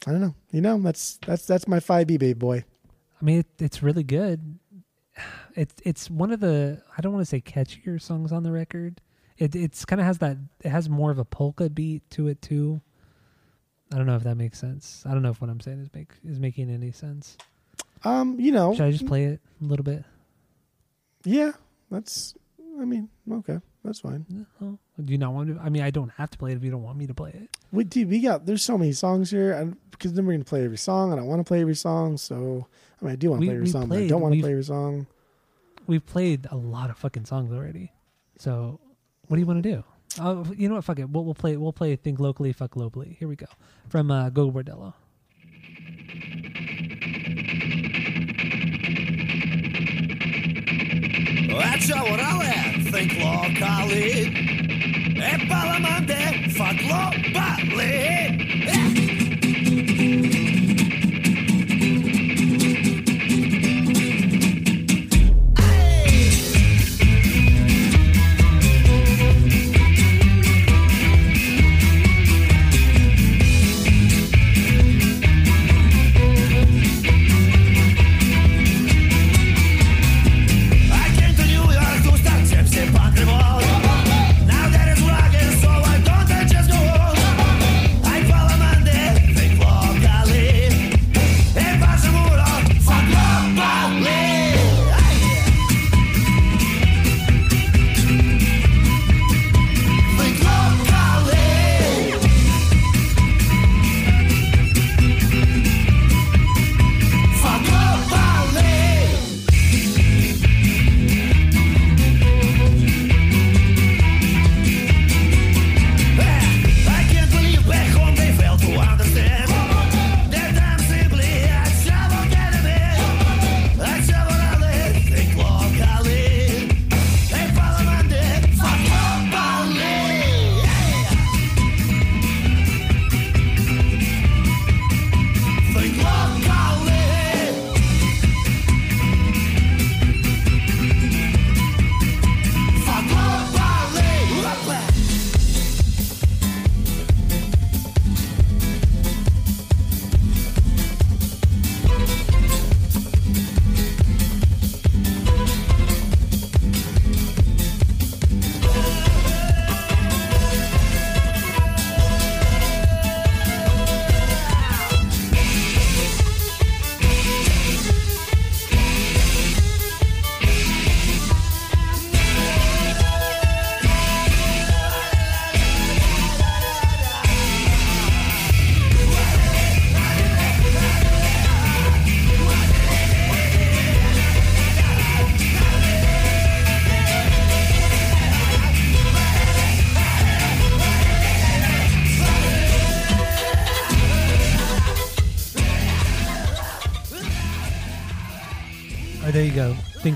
[SPEAKER 2] I don't know. You know, that's that's that's my 5B baby boy.
[SPEAKER 1] I mean, it, it's really good. It's it's one of the I don't want to say catchier songs on the record. It it's kind of has that it has more of a polka beat to it too. I don't know if that makes sense. I don't know if what I'm saying is make is making any sense.
[SPEAKER 2] Um, you know,
[SPEAKER 1] Should I just play it a little bit?
[SPEAKER 2] yeah, that's I mean, okay. That's fine.
[SPEAKER 1] No? Do you not want to? I mean, I don't have to play it if you don't want me to play it.
[SPEAKER 2] We dude, we got there's so many songs here, and because then we're gonna play every song, and I want to play every song. So I mean, I do want to play every
[SPEAKER 1] we
[SPEAKER 2] song, but I don't want to play every song.
[SPEAKER 1] We've played a lot of fucking songs already. So, what do you want to do? Uh, you know what? Fuck it. We'll, we'll play. We'll play. Think locally, fuck globally. Here we go. From uh, Gogol Bordello.
[SPEAKER 3] That's how what I think locally. E palamande fa globally. I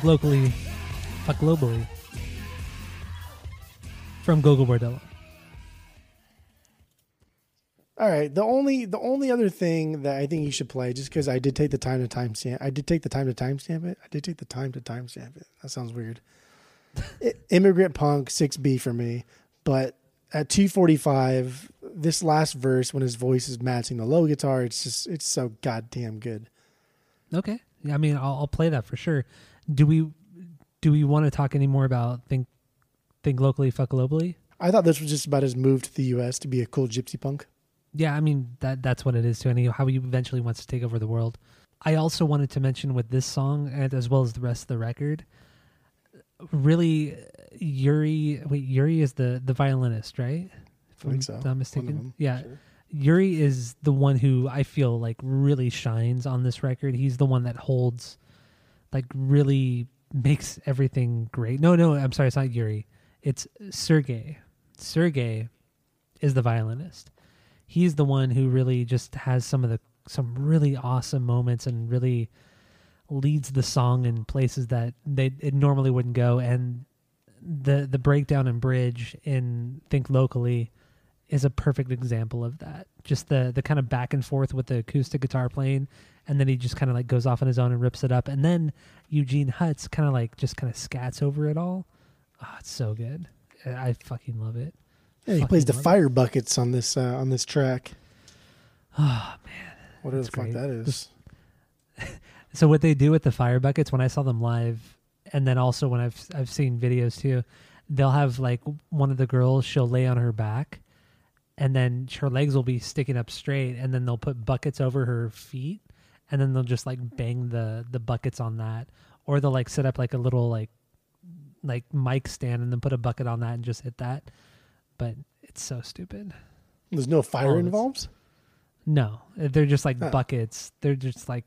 [SPEAKER 1] locally, fuck globally. From Gogol Bordello.
[SPEAKER 2] All right. The only the only other thing that I think you should play, just because I did take the time to timestamp, I did take the time to timestamp it. I did take the time to timestamp it. That sounds weird. I- Immigrant Punk six B for me, but at two forty five, this last verse when his voice is matching the low guitar, it's just it's so goddamn good.
[SPEAKER 1] Okay. Yeah, I mean, I'll, I'll play that for sure. Do we do we want to talk any more about think think locally, fuck globally?
[SPEAKER 2] I thought this was just about his move to the U.S. to be a cool gypsy punk.
[SPEAKER 1] Yeah, I mean that that's what it is to any how he eventually wants to take over the world. I also wanted to mention with this song and as well as the rest of the record, really Yuri wait, Yuri is the the violinist, right? If
[SPEAKER 2] I think
[SPEAKER 1] I'm
[SPEAKER 2] so.
[SPEAKER 1] not mistaken. Yeah.
[SPEAKER 2] sure.
[SPEAKER 1] Yuri is the one who I feel like really shines on this record. He's the one that holds like really makes everything great. No, no, I'm sorry, it's not Yuri. It's Sergey. Sergey is the violinist. He's the one who really just has some of the some really awesome moments and really leads the song in places that they it normally wouldn't go and the the breakdown and bridge in Think Locally is a perfect example of that. Just the the kind of back and forth with the acoustic guitar playing, and then he just kind of like goes off on his own and rips it up, and then Eugene Hutz kind of like just kind of scats over it all. Oh, it's so good. I fucking love it.
[SPEAKER 2] Yeah, he plays the
[SPEAKER 1] love it.
[SPEAKER 2] fire buckets on this uh, on this track.
[SPEAKER 1] Oh man.
[SPEAKER 2] Whatever
[SPEAKER 1] That's
[SPEAKER 2] the fuck that is.
[SPEAKER 1] So what they do with the fire buckets when I saw them live, and then also when I've I've seen videos too, they'll have like one of the girls she'll lay on her back, and then her legs will be sticking up straight, and then they'll put buckets over her feet, and then they'll just like bang the the buckets on that, or they'll like set up like a little like like mic stand and then put a bucket on that and just hit that, but it's so stupid.
[SPEAKER 2] There's no fire
[SPEAKER 1] it's-
[SPEAKER 2] involved.
[SPEAKER 1] No, they're just like
[SPEAKER 2] Oh.
[SPEAKER 1] buckets. They're just like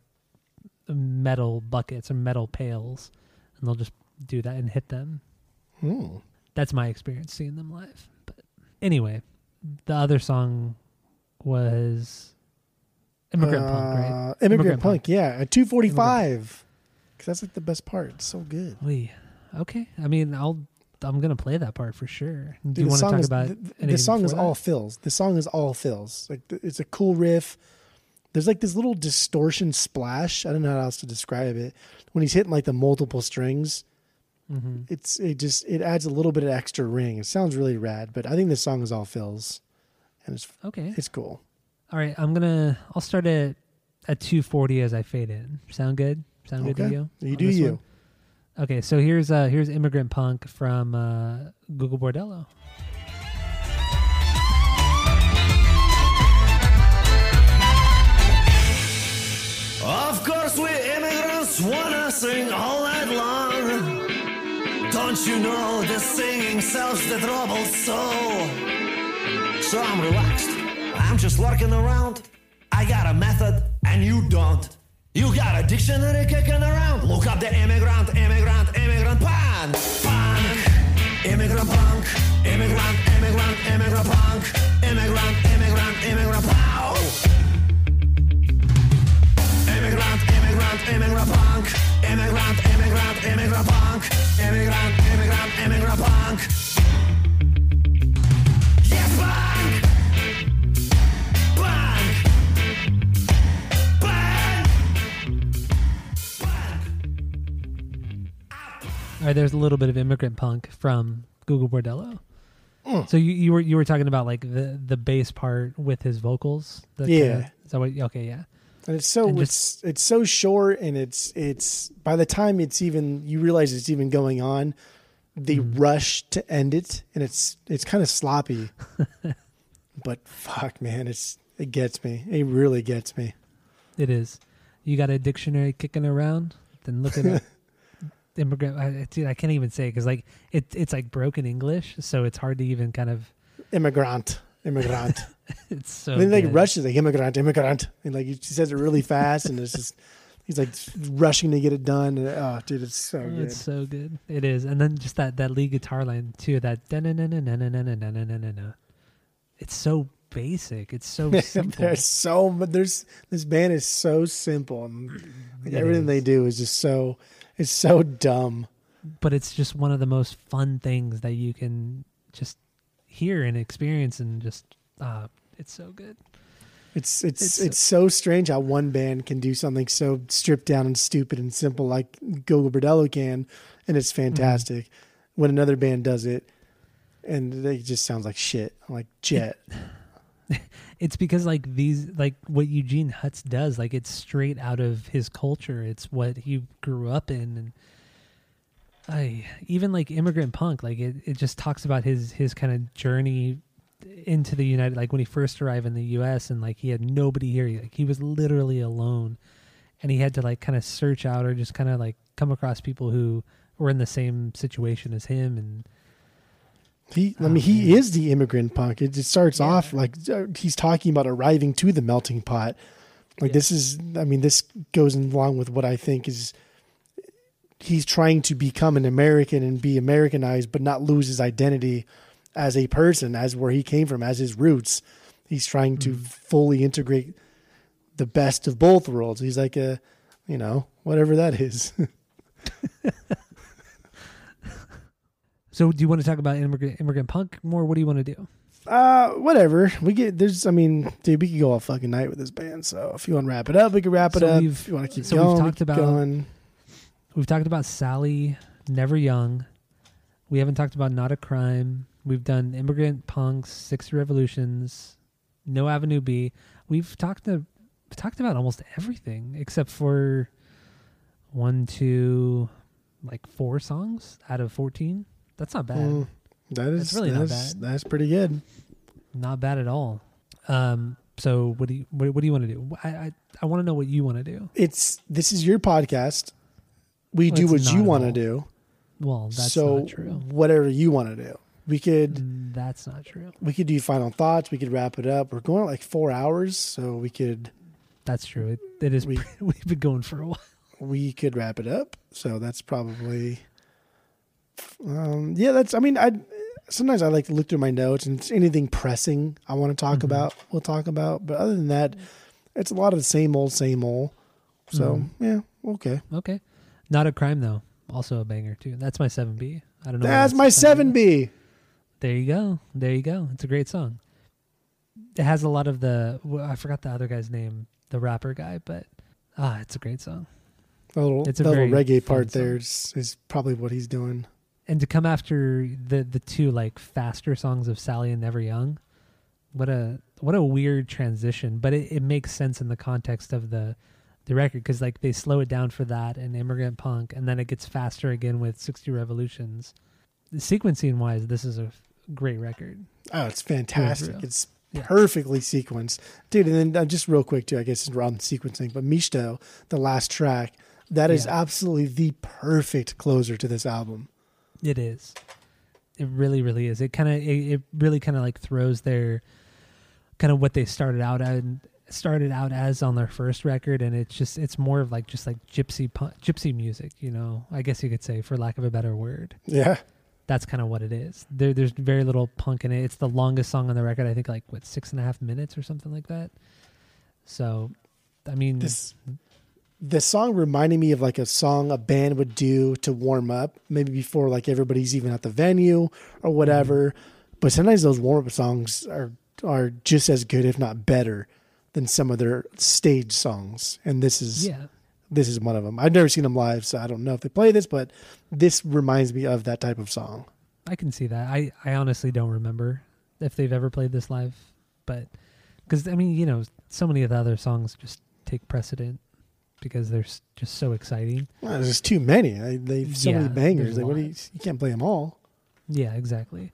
[SPEAKER 1] metal buckets or metal pails, and they'll just do that and hit them.
[SPEAKER 2] Hmm.
[SPEAKER 1] That's my experience seeing them live. But anyway, the other song was Immigrant Punk, right?
[SPEAKER 2] Uh, Immigrant,
[SPEAKER 1] Immigrant
[SPEAKER 2] Punk,
[SPEAKER 1] Punk.
[SPEAKER 2] yeah, at two forty five. Because that's like the best part. It's so good.
[SPEAKER 1] We okay. I mean, I'll I'm gonna play that part for sure. Do you
[SPEAKER 2] the
[SPEAKER 1] want to
[SPEAKER 2] song
[SPEAKER 1] talk
[SPEAKER 2] is,
[SPEAKER 1] about
[SPEAKER 2] the, the song is
[SPEAKER 1] before
[SPEAKER 2] all fills. The song is all fills. Like it's a cool riff. There's like this little distortion splash. I don't know how else to describe it. When he's hitting like the multiple strings,
[SPEAKER 1] Mhm.
[SPEAKER 2] it's it just it adds a little bit of extra ring. It sounds really rad. But I think this song is all fills, and it's
[SPEAKER 1] Okay.
[SPEAKER 2] it's cool.
[SPEAKER 1] All right. I'm gonna. I'll start it at 240 as I fade in. Sound good? Sound good to you?
[SPEAKER 2] You do you.
[SPEAKER 1] one? Okay, so here's uh here's Immigrant Punk from uh Gogol Bordello.
[SPEAKER 3] Of course, we immigrants wanna sing all night long. Don't you know the singing solves the troubled soul? So I'm relaxed. I'm just lurking around. I got a method, and you don't. You got a dictionary kicking around. Look up the immigrant, immigrant, immigrant punk. Punk. Immigrant punk. Immigrant, immigrant, immigrant punk. Immigrant, immigrant, immigrant punk. Immigrant, immigrant, immigrant punk. Immigrant, immigrant, immigrant punk. Immigrant, immigrant, immigrant punk. Yes, punk! Punk! Punk!
[SPEAKER 1] All right, there's a little bit of Immigrant Punk from Gogol Bordello. Mm. So you, you were you were talking about like the the bass part with his vocals. The
[SPEAKER 2] Yeah.
[SPEAKER 1] kinda- is that what? Okay, yeah.
[SPEAKER 2] And it's so
[SPEAKER 1] And
[SPEAKER 2] it's it's so short, and it's it's by the time it's even you realize it's even going on, the
[SPEAKER 1] Mm-hmm.
[SPEAKER 2] rush to end it, and it's it's kind of sloppy. but fuck, man, it's it gets me. It really gets me.
[SPEAKER 1] It is. You got a dictionary kicking around? Then look at it. Immigrant. I, dude, I can't even say because like it it's like broken English, so it's hard to even kind of.
[SPEAKER 2] Immigrant, immigrant.
[SPEAKER 1] it's so.
[SPEAKER 2] And then, like
[SPEAKER 1] good.
[SPEAKER 2] rushes like immigrant, immigrant, and like he says it really fast, and it's just he's like rushing to get it done. Oh, dude, it's so
[SPEAKER 1] oh,
[SPEAKER 2] good.
[SPEAKER 1] It's so good. It is, and then just that that lead guitar line too. That it's so basic. It's so simple.
[SPEAKER 2] there's so there's this band is so simple, and like, everything
[SPEAKER 1] is.
[SPEAKER 2] they do is just so it's so dumb.
[SPEAKER 1] But it's just one of the most fun things that you can just hear and experience and just uh it's so good.
[SPEAKER 2] It's it's
[SPEAKER 1] It's-
[SPEAKER 2] it's, so strange how one band can do something so stripped down and stupid and simple like Gogol Bordello can, and it's
[SPEAKER 1] Mm-hmm.
[SPEAKER 2] fantastic. When another band does it, and it just sounds like shit, like Jet.
[SPEAKER 1] It's because like these like what Eugene Hutz does, like it's straight out of his culture. It's what he grew up in and I even like immigrant punk, like it, it just talks about his his kind of journey into the United like when he first arrived in the US and like he had nobody here. Like he was literally alone and he had to like kind of search out or just kind of like come across people who were in the same situation as him and
[SPEAKER 2] He, I
[SPEAKER 1] Oh,
[SPEAKER 2] mean, he is the immigrant punk. It just starts
[SPEAKER 1] Yeah.
[SPEAKER 2] off like uh, he's talking about arriving to the melting pot. Like
[SPEAKER 1] Yeah.
[SPEAKER 2] this is, I mean, this goes along with what I think is he's trying to become an American and be Americanized, but not lose his identity as a person, as where he came from, as his roots. He's trying to
[SPEAKER 1] Mm-hmm.
[SPEAKER 2] fully integrate the best of both worlds. He's like a, you know, whatever that is.
[SPEAKER 1] so do you want to talk about immigrant immigrant punk more? What do you want to do?
[SPEAKER 2] Uh, whatever. We get there's. I mean, dude, we could go all fucking night with this band. So if you want to wrap it up, we can wrap it
[SPEAKER 1] So
[SPEAKER 2] up. If you want to keep
[SPEAKER 1] so we've
[SPEAKER 2] going, we
[SPEAKER 1] talked
[SPEAKER 2] keep
[SPEAKER 1] about-
[SPEAKER 2] going.
[SPEAKER 1] We've talked about Sally, Never Young. We haven't talked about Not a Crime. We've done Immigrant Punks, Six Revolutions, No Avenue B. We've talked to, talked about almost everything except for one, two, like four songs out of 14. That's not bad.
[SPEAKER 2] Mm, that is
[SPEAKER 1] That's really not
[SPEAKER 2] that's,
[SPEAKER 1] bad.
[SPEAKER 2] That's pretty good.
[SPEAKER 1] Not bad at all. Um, so what do you what, what do you want to do? I I, I want to know what you want to do.
[SPEAKER 2] It's this is your podcast. We
[SPEAKER 1] Well,
[SPEAKER 2] do what you want to do.
[SPEAKER 1] Well, that's
[SPEAKER 2] so
[SPEAKER 1] not true.
[SPEAKER 2] whatever you want to do, we could
[SPEAKER 1] Mm, That's not true.
[SPEAKER 2] we could do final thoughts. We could wrap it up. We're going like four hours, so we could
[SPEAKER 1] That's true. It, it is.
[SPEAKER 2] We-
[SPEAKER 1] we've been going for a while.
[SPEAKER 2] we could wrap it up. So that's probably, um, yeah. That's. I mean, I sometimes I like to look through my notes and it's anything pressing I want to talk
[SPEAKER 1] Mhm.
[SPEAKER 2] about. We'll talk about. But other than that, it's a lot of the same old, same old. So
[SPEAKER 1] Mhm.
[SPEAKER 2] yeah, okay.
[SPEAKER 1] Okay. Not a crime though. Also a banger too. That's my seven B. I don't know. why
[SPEAKER 2] That's my seven B.
[SPEAKER 1] There you go. There you go. It's a great song. It has a lot of the. I forgot the other guy's name, the rapper guy, but ah, it's a great song.
[SPEAKER 2] The little,
[SPEAKER 1] It's a
[SPEAKER 2] little reggae part
[SPEAKER 1] song.
[SPEAKER 2] there is, is probably what he's doing.
[SPEAKER 1] And to come after the the two like faster songs of Sally and Never Young, what a what a weird transition. But it, it makes sense in the context of the the record because like they slow it down for that and Immigrant Punk, and then it gets faster again with Sixty Revolutions. Sequencing wise, this is a great record.
[SPEAKER 2] Oh, it's fantastic.
[SPEAKER 1] real.
[SPEAKER 2] It's
[SPEAKER 1] Yeah.
[SPEAKER 2] perfectly sequenced. Dude, and then uh, just real quick, too, I guess it's around sequencing, but Mishto, the last track, that is
[SPEAKER 1] Yeah.
[SPEAKER 2] absolutely the perfect closer to this album.
[SPEAKER 1] It is. It really, really is. It kind of, it, it really kind of like throws their, kind of what they started out and started out as on their first record, and it's just, it's more of like just like gypsy, gypsy music. You know, I guess you could say, for lack of a better word,
[SPEAKER 2] Yeah.
[SPEAKER 1] That's kind of what it is. There, there's very little punk in it. It's the longest song on the record. I think like what six and a half minutes or something like that. So, I mean,
[SPEAKER 2] This the song reminded me of like a song a band would do to warm up, maybe before like everybody's even at the venue or whatever. Mm-hmm. But sometimes those warm up songs are are just as good, if not better, than some of their stage songs. And this is
[SPEAKER 1] yeah,
[SPEAKER 2] this is one of them. I've never seen them live, so I don't know if they play this, but this reminds me of that type of song.
[SPEAKER 1] I can see that. I, I honestly don't remember if they've ever played this live, but because I mean, you know, so many of the other songs just take precedent because they're just so exciting.
[SPEAKER 2] Well, there's too many. I, they've so many bangers. Like, what do you, you can't play them all.
[SPEAKER 1] Yeah, exactly.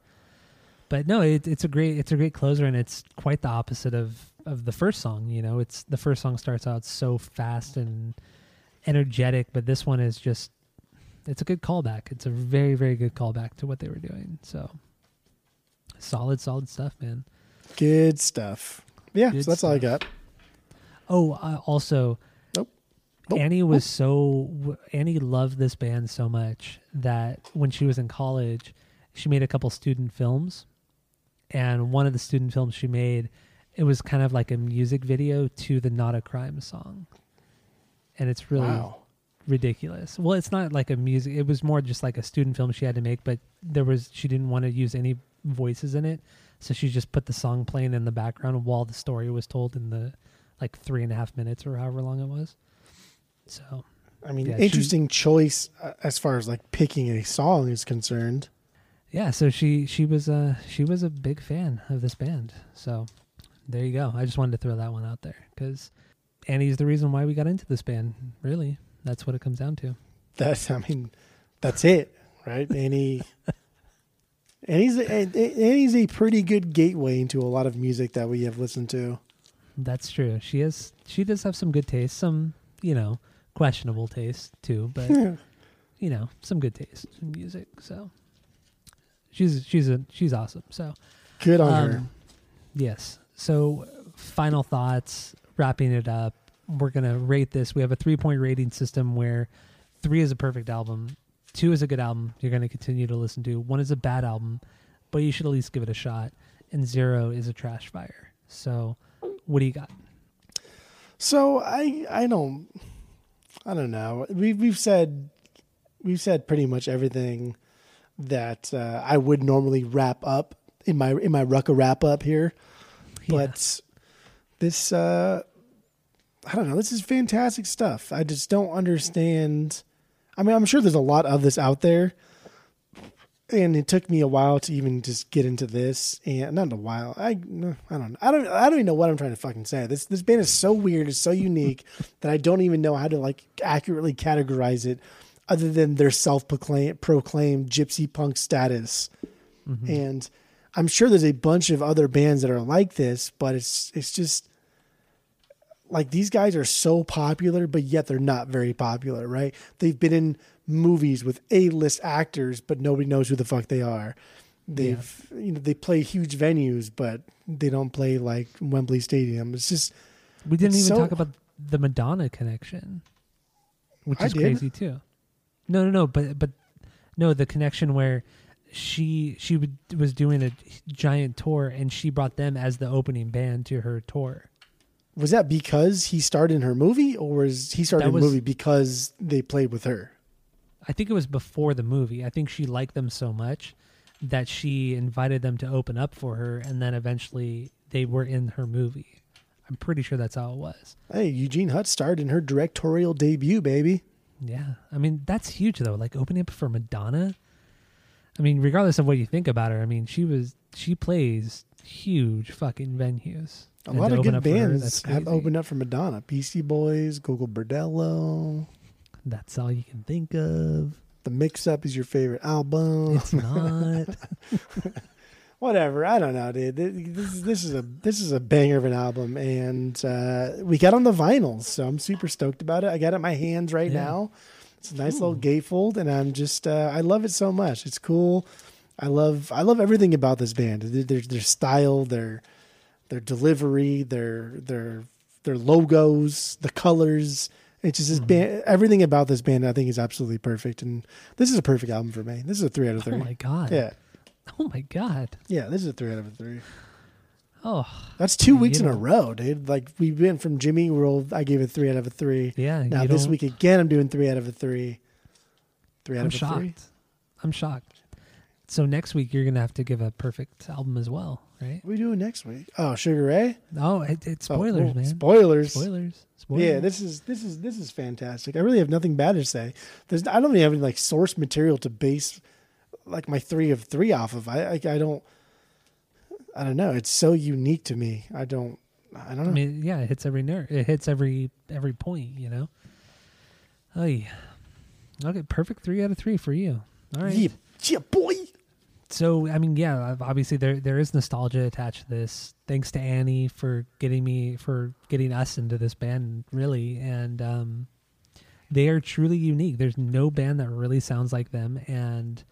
[SPEAKER 1] But no, it, it's a great it's a great closer, and it's quite the opposite of of the first song. You know, it's the first song starts out so fast and energetic, but this one is just it's a good callback. It's a very very good callback to what they were doing. So solid, solid stuff, man.
[SPEAKER 2] Good stuff. Yeah,
[SPEAKER 1] Good
[SPEAKER 2] so that's all I got.
[SPEAKER 1] Oh, uh, also,
[SPEAKER 2] Nope. Nope.
[SPEAKER 1] Annie was so Annie loved this band so much that when she was in college, she made a couple student films, and one of the student films she made, it was kind of like a music video to the "Not a Crime" song, and it's really
[SPEAKER 2] Wow.
[SPEAKER 1] ridiculous. Well, it's not like a music; it was more just like a student film she had to make, but there was she didn't want to use any voices in it, so she just put the song playing in the background while the story was told in the like three and a half minutes or however long it was. So
[SPEAKER 2] I mean,
[SPEAKER 1] Yeah, she-
[SPEAKER 2] interesting choice uh, as far as like picking a song is concerned.
[SPEAKER 1] yeah, so she she was a she was a big fan of this band. So there you go. I just wanted to throw that one out there because Annie's the reason why we got into this band. Really, that's what it comes down to.
[SPEAKER 2] That's, I mean, that's it, right? Annie, Annie's a, Annie's a pretty good gateway into a lot of music that we have listened to.
[SPEAKER 1] That's true. She has she does have some good taste, some you know questionable taste too, but you know some good taste in music. So she's she's a she's awesome. So
[SPEAKER 2] Good on her.
[SPEAKER 1] um, yes. So final thoughts. Wrapping it up, we're gonna rate this. We have a three point rating system where three is a perfect album, two is a good album you're gonna continue to listen to, one is a bad album, but you should at least give it a shot, and zero is a trash fire. So what do you got?
[SPEAKER 2] So I I don't I don't know. We we've said we've said pretty much everything that uh, I would normally wrap up in my in my rucka wrap up here. But this uh I don't know, this is fantastic stuff. I just don't understand I mean, I'm sure there's a lot of this out there. And it took me a while to even just get into this, and not a while. I, no, I don't, I don't, I don't even know what I'm trying to fucking say. This this band is so weird, it's so unique that I don't even know how to like accurately categorize it, other than their self proclaimed proclaimed gypsy punk status. And I'm sure there's a bunch of other bands that are like this, but it's it's just like these guys are so popular, but yet they're not very popular, right? They've been in movies with A-list actors, but nobody knows who the fuck they are. They've you know they play huge venues, but they don't play like Wembley Stadium. It's just
[SPEAKER 1] We didn't even
[SPEAKER 2] so-
[SPEAKER 1] talk about the Madonna connection, which
[SPEAKER 2] I
[SPEAKER 1] is
[SPEAKER 2] did.
[SPEAKER 1] crazy too. No, no, no, but but no, the connection where she she would, was doing a giant tour and she brought them as the opening band to her tour.
[SPEAKER 2] Was that because he starred in her movie, or was he started
[SPEAKER 1] That
[SPEAKER 2] in the movie because they played with her?
[SPEAKER 1] I think it was before the movie. I think she liked them so much that she invited them to open up for her, and then eventually they were in her movie. I'm pretty sure that's how it was.
[SPEAKER 2] Hey, Eugene Hütz starred in her directorial debut, baby.
[SPEAKER 1] Yeah. I mean, that's huge though. Like opening up for Madonna. I mean, regardless of what you think about her, I mean, she was she plays huge fucking venues.
[SPEAKER 2] A lot of good
[SPEAKER 1] her,
[SPEAKER 2] bands have opened up for Madonna. Beastie Boys, Gogol Bordello.
[SPEAKER 1] That's all you can think of.
[SPEAKER 2] The Mix Up is your favorite album.
[SPEAKER 1] It's not.
[SPEAKER 2] Whatever. I don't know, dude. This is this is a this is a banger of an album, and uh, we got on the vinyls, so I'm super stoked about it. I got it in my hands right
[SPEAKER 1] Yeah.
[SPEAKER 2] now. It's a nice little gatefold, and I'm just uh, I love it so much. It's cool. I love I love everything about this band. Their, their style, their their delivery, their their their logos, the colors. It's just this
[SPEAKER 1] Mm-hmm.
[SPEAKER 2] band. Everything about this band, I think, is absolutely perfect, and this is a perfect album for me. This is a three out of
[SPEAKER 1] oh
[SPEAKER 2] three.
[SPEAKER 1] my god.
[SPEAKER 2] yeah,
[SPEAKER 1] Oh my god.
[SPEAKER 2] yeah, this is a three out of a three.
[SPEAKER 1] Oh
[SPEAKER 2] That's two weeks in a row, dude. Like we've been from Jimmy World, I gave it three out of a three.
[SPEAKER 1] yeah.
[SPEAKER 2] Now this
[SPEAKER 1] don't-
[SPEAKER 2] week again, I'm doing three out of a three. Three out
[SPEAKER 1] I'm
[SPEAKER 2] of a
[SPEAKER 1] shocked.
[SPEAKER 2] three.
[SPEAKER 1] I'm shocked. So next week you're gonna have to give a perfect album as well, right?
[SPEAKER 2] What are we doing next week? Oh, Sugar Ray.
[SPEAKER 1] Oh, it, it's
[SPEAKER 2] Oh,
[SPEAKER 1] spoilers,
[SPEAKER 2] oh,
[SPEAKER 1] man.
[SPEAKER 2] Spoilers.
[SPEAKER 1] Spoilers. Spoilers.
[SPEAKER 2] Yeah, this is this is this is fantastic. I really have nothing bad to say. There's I don't even have any like source material to base like my three of three off of. I I, I don't I don't know. It's so unique to me. I don't I don't know.
[SPEAKER 1] I mean, yeah, it hits every nerve. It hits every every point. You know. Oh yeah. Okay, perfect three out of three for you. All right.
[SPEAKER 2] yeah, yeah, boy.
[SPEAKER 1] So I mean, yeah, obviously there there is nostalgia attached to this. Thanks to Annie for getting me for getting us into this band, really, and um, they are truly unique. There's no band that really sounds like them, and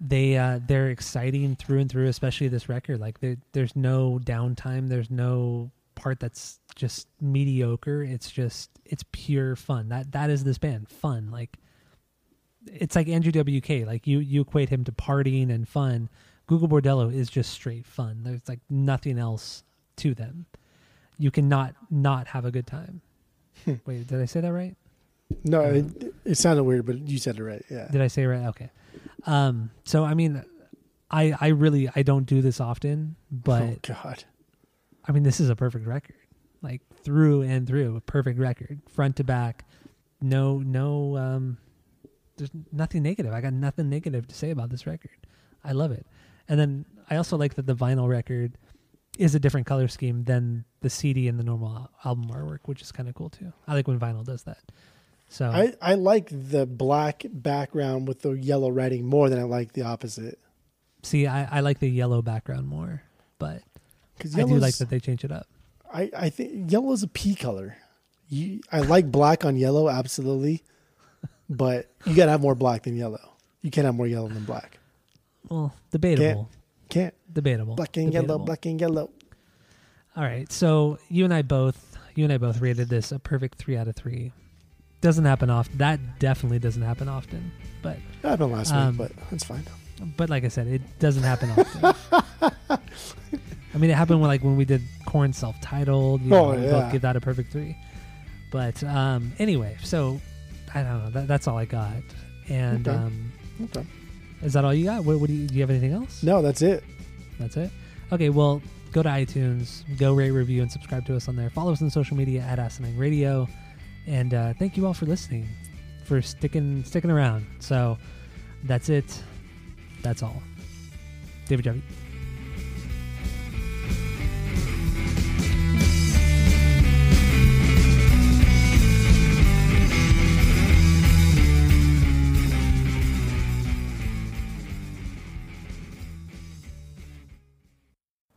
[SPEAKER 1] they uh, they're exciting through and through. Especially this record, like there's no downtime. There's no part that's just mediocre. It's just it's pure fun. That that is this band, fun. Like it's like Andrew WK. Like you you equate him to partying and fun, Gogol Bordello is just straight fun. There's like nothing else to them. You cannot not have a good time. Wait, did I say that right?
[SPEAKER 2] No, it, it sounded weird, but you said it right. Yeah.
[SPEAKER 1] Did I say it right? Okay. Um, so I mean, I I really I don't do this often, but
[SPEAKER 2] oh God.
[SPEAKER 1] I mean this is a perfect record, like through and through, a perfect record, front to back. No, no, um, there's nothing negative. I got nothing negative to say about this record. I love it, and then I also like that the vinyl record is a different color scheme than the CD and the normal album artwork, which is kind of cool too. I like when vinyl does that. So
[SPEAKER 2] I, I like the black background with the yellow writing more than I like the opposite.
[SPEAKER 1] see, I, I like the yellow background more, but
[SPEAKER 2] Because
[SPEAKER 1] I do like that they change it up.
[SPEAKER 2] I, I think yellow is a pea color. You, I like black on yellow, absolutely, but you gotta have more black than yellow. You can't have more yellow than black.
[SPEAKER 1] Well, debatable,
[SPEAKER 2] Can't
[SPEAKER 1] debatable.
[SPEAKER 2] black and yellow, black and yellow.
[SPEAKER 1] All right, so you and I both, you and I both rated this a perfect three out of three. Doesn't happen often. That definitely doesn't happen often. But
[SPEAKER 2] That happened last
[SPEAKER 1] Um,
[SPEAKER 2] week, but that's fine.
[SPEAKER 1] but like I said, it doesn't happen often. I mean, it happened when like when we did Korn self-titled. You know,
[SPEAKER 2] Oh,
[SPEAKER 1] we
[SPEAKER 2] yeah.
[SPEAKER 1] both give that a perfect three. But um, anyway, so I don't know. That, that's all I got. And
[SPEAKER 2] Okay.
[SPEAKER 1] um,
[SPEAKER 2] Okay.
[SPEAKER 1] is that all you got? What, what do you do? You have anything else?
[SPEAKER 2] No, that's it.
[SPEAKER 1] That's it. Okay, well, go to iTunes, go rate, review, and subscribe to us on there. Follow us on social media at Asinine Radio, and uh, thank you all for listening, for sticking sticking around. So that's it. That's all. David Javi.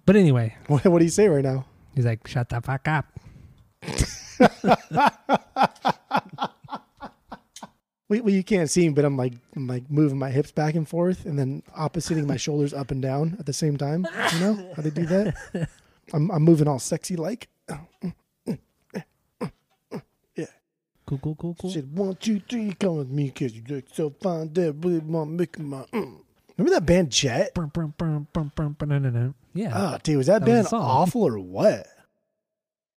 [SPEAKER 1] But anyway,
[SPEAKER 2] What, what do you say right now?
[SPEAKER 1] he's like, "Shut the fuck up."
[SPEAKER 2] Well, well, you can't see me, but I'm like, I'm like moving my hips back and forth, and then oppositing my shoulders up and down at the same time. You know how they do that? I'm, I'm moving all sexy like. Yeah.
[SPEAKER 1] Cool, cool, cool, cool.
[SPEAKER 2] Said one, two, three, come with me, cause you look so fine. There, really want make my. Mm. Remember that band Jet?
[SPEAKER 1] Yeah.
[SPEAKER 2] Oh, dude, was that,
[SPEAKER 1] That
[SPEAKER 2] band
[SPEAKER 1] song.
[SPEAKER 2] awful or what?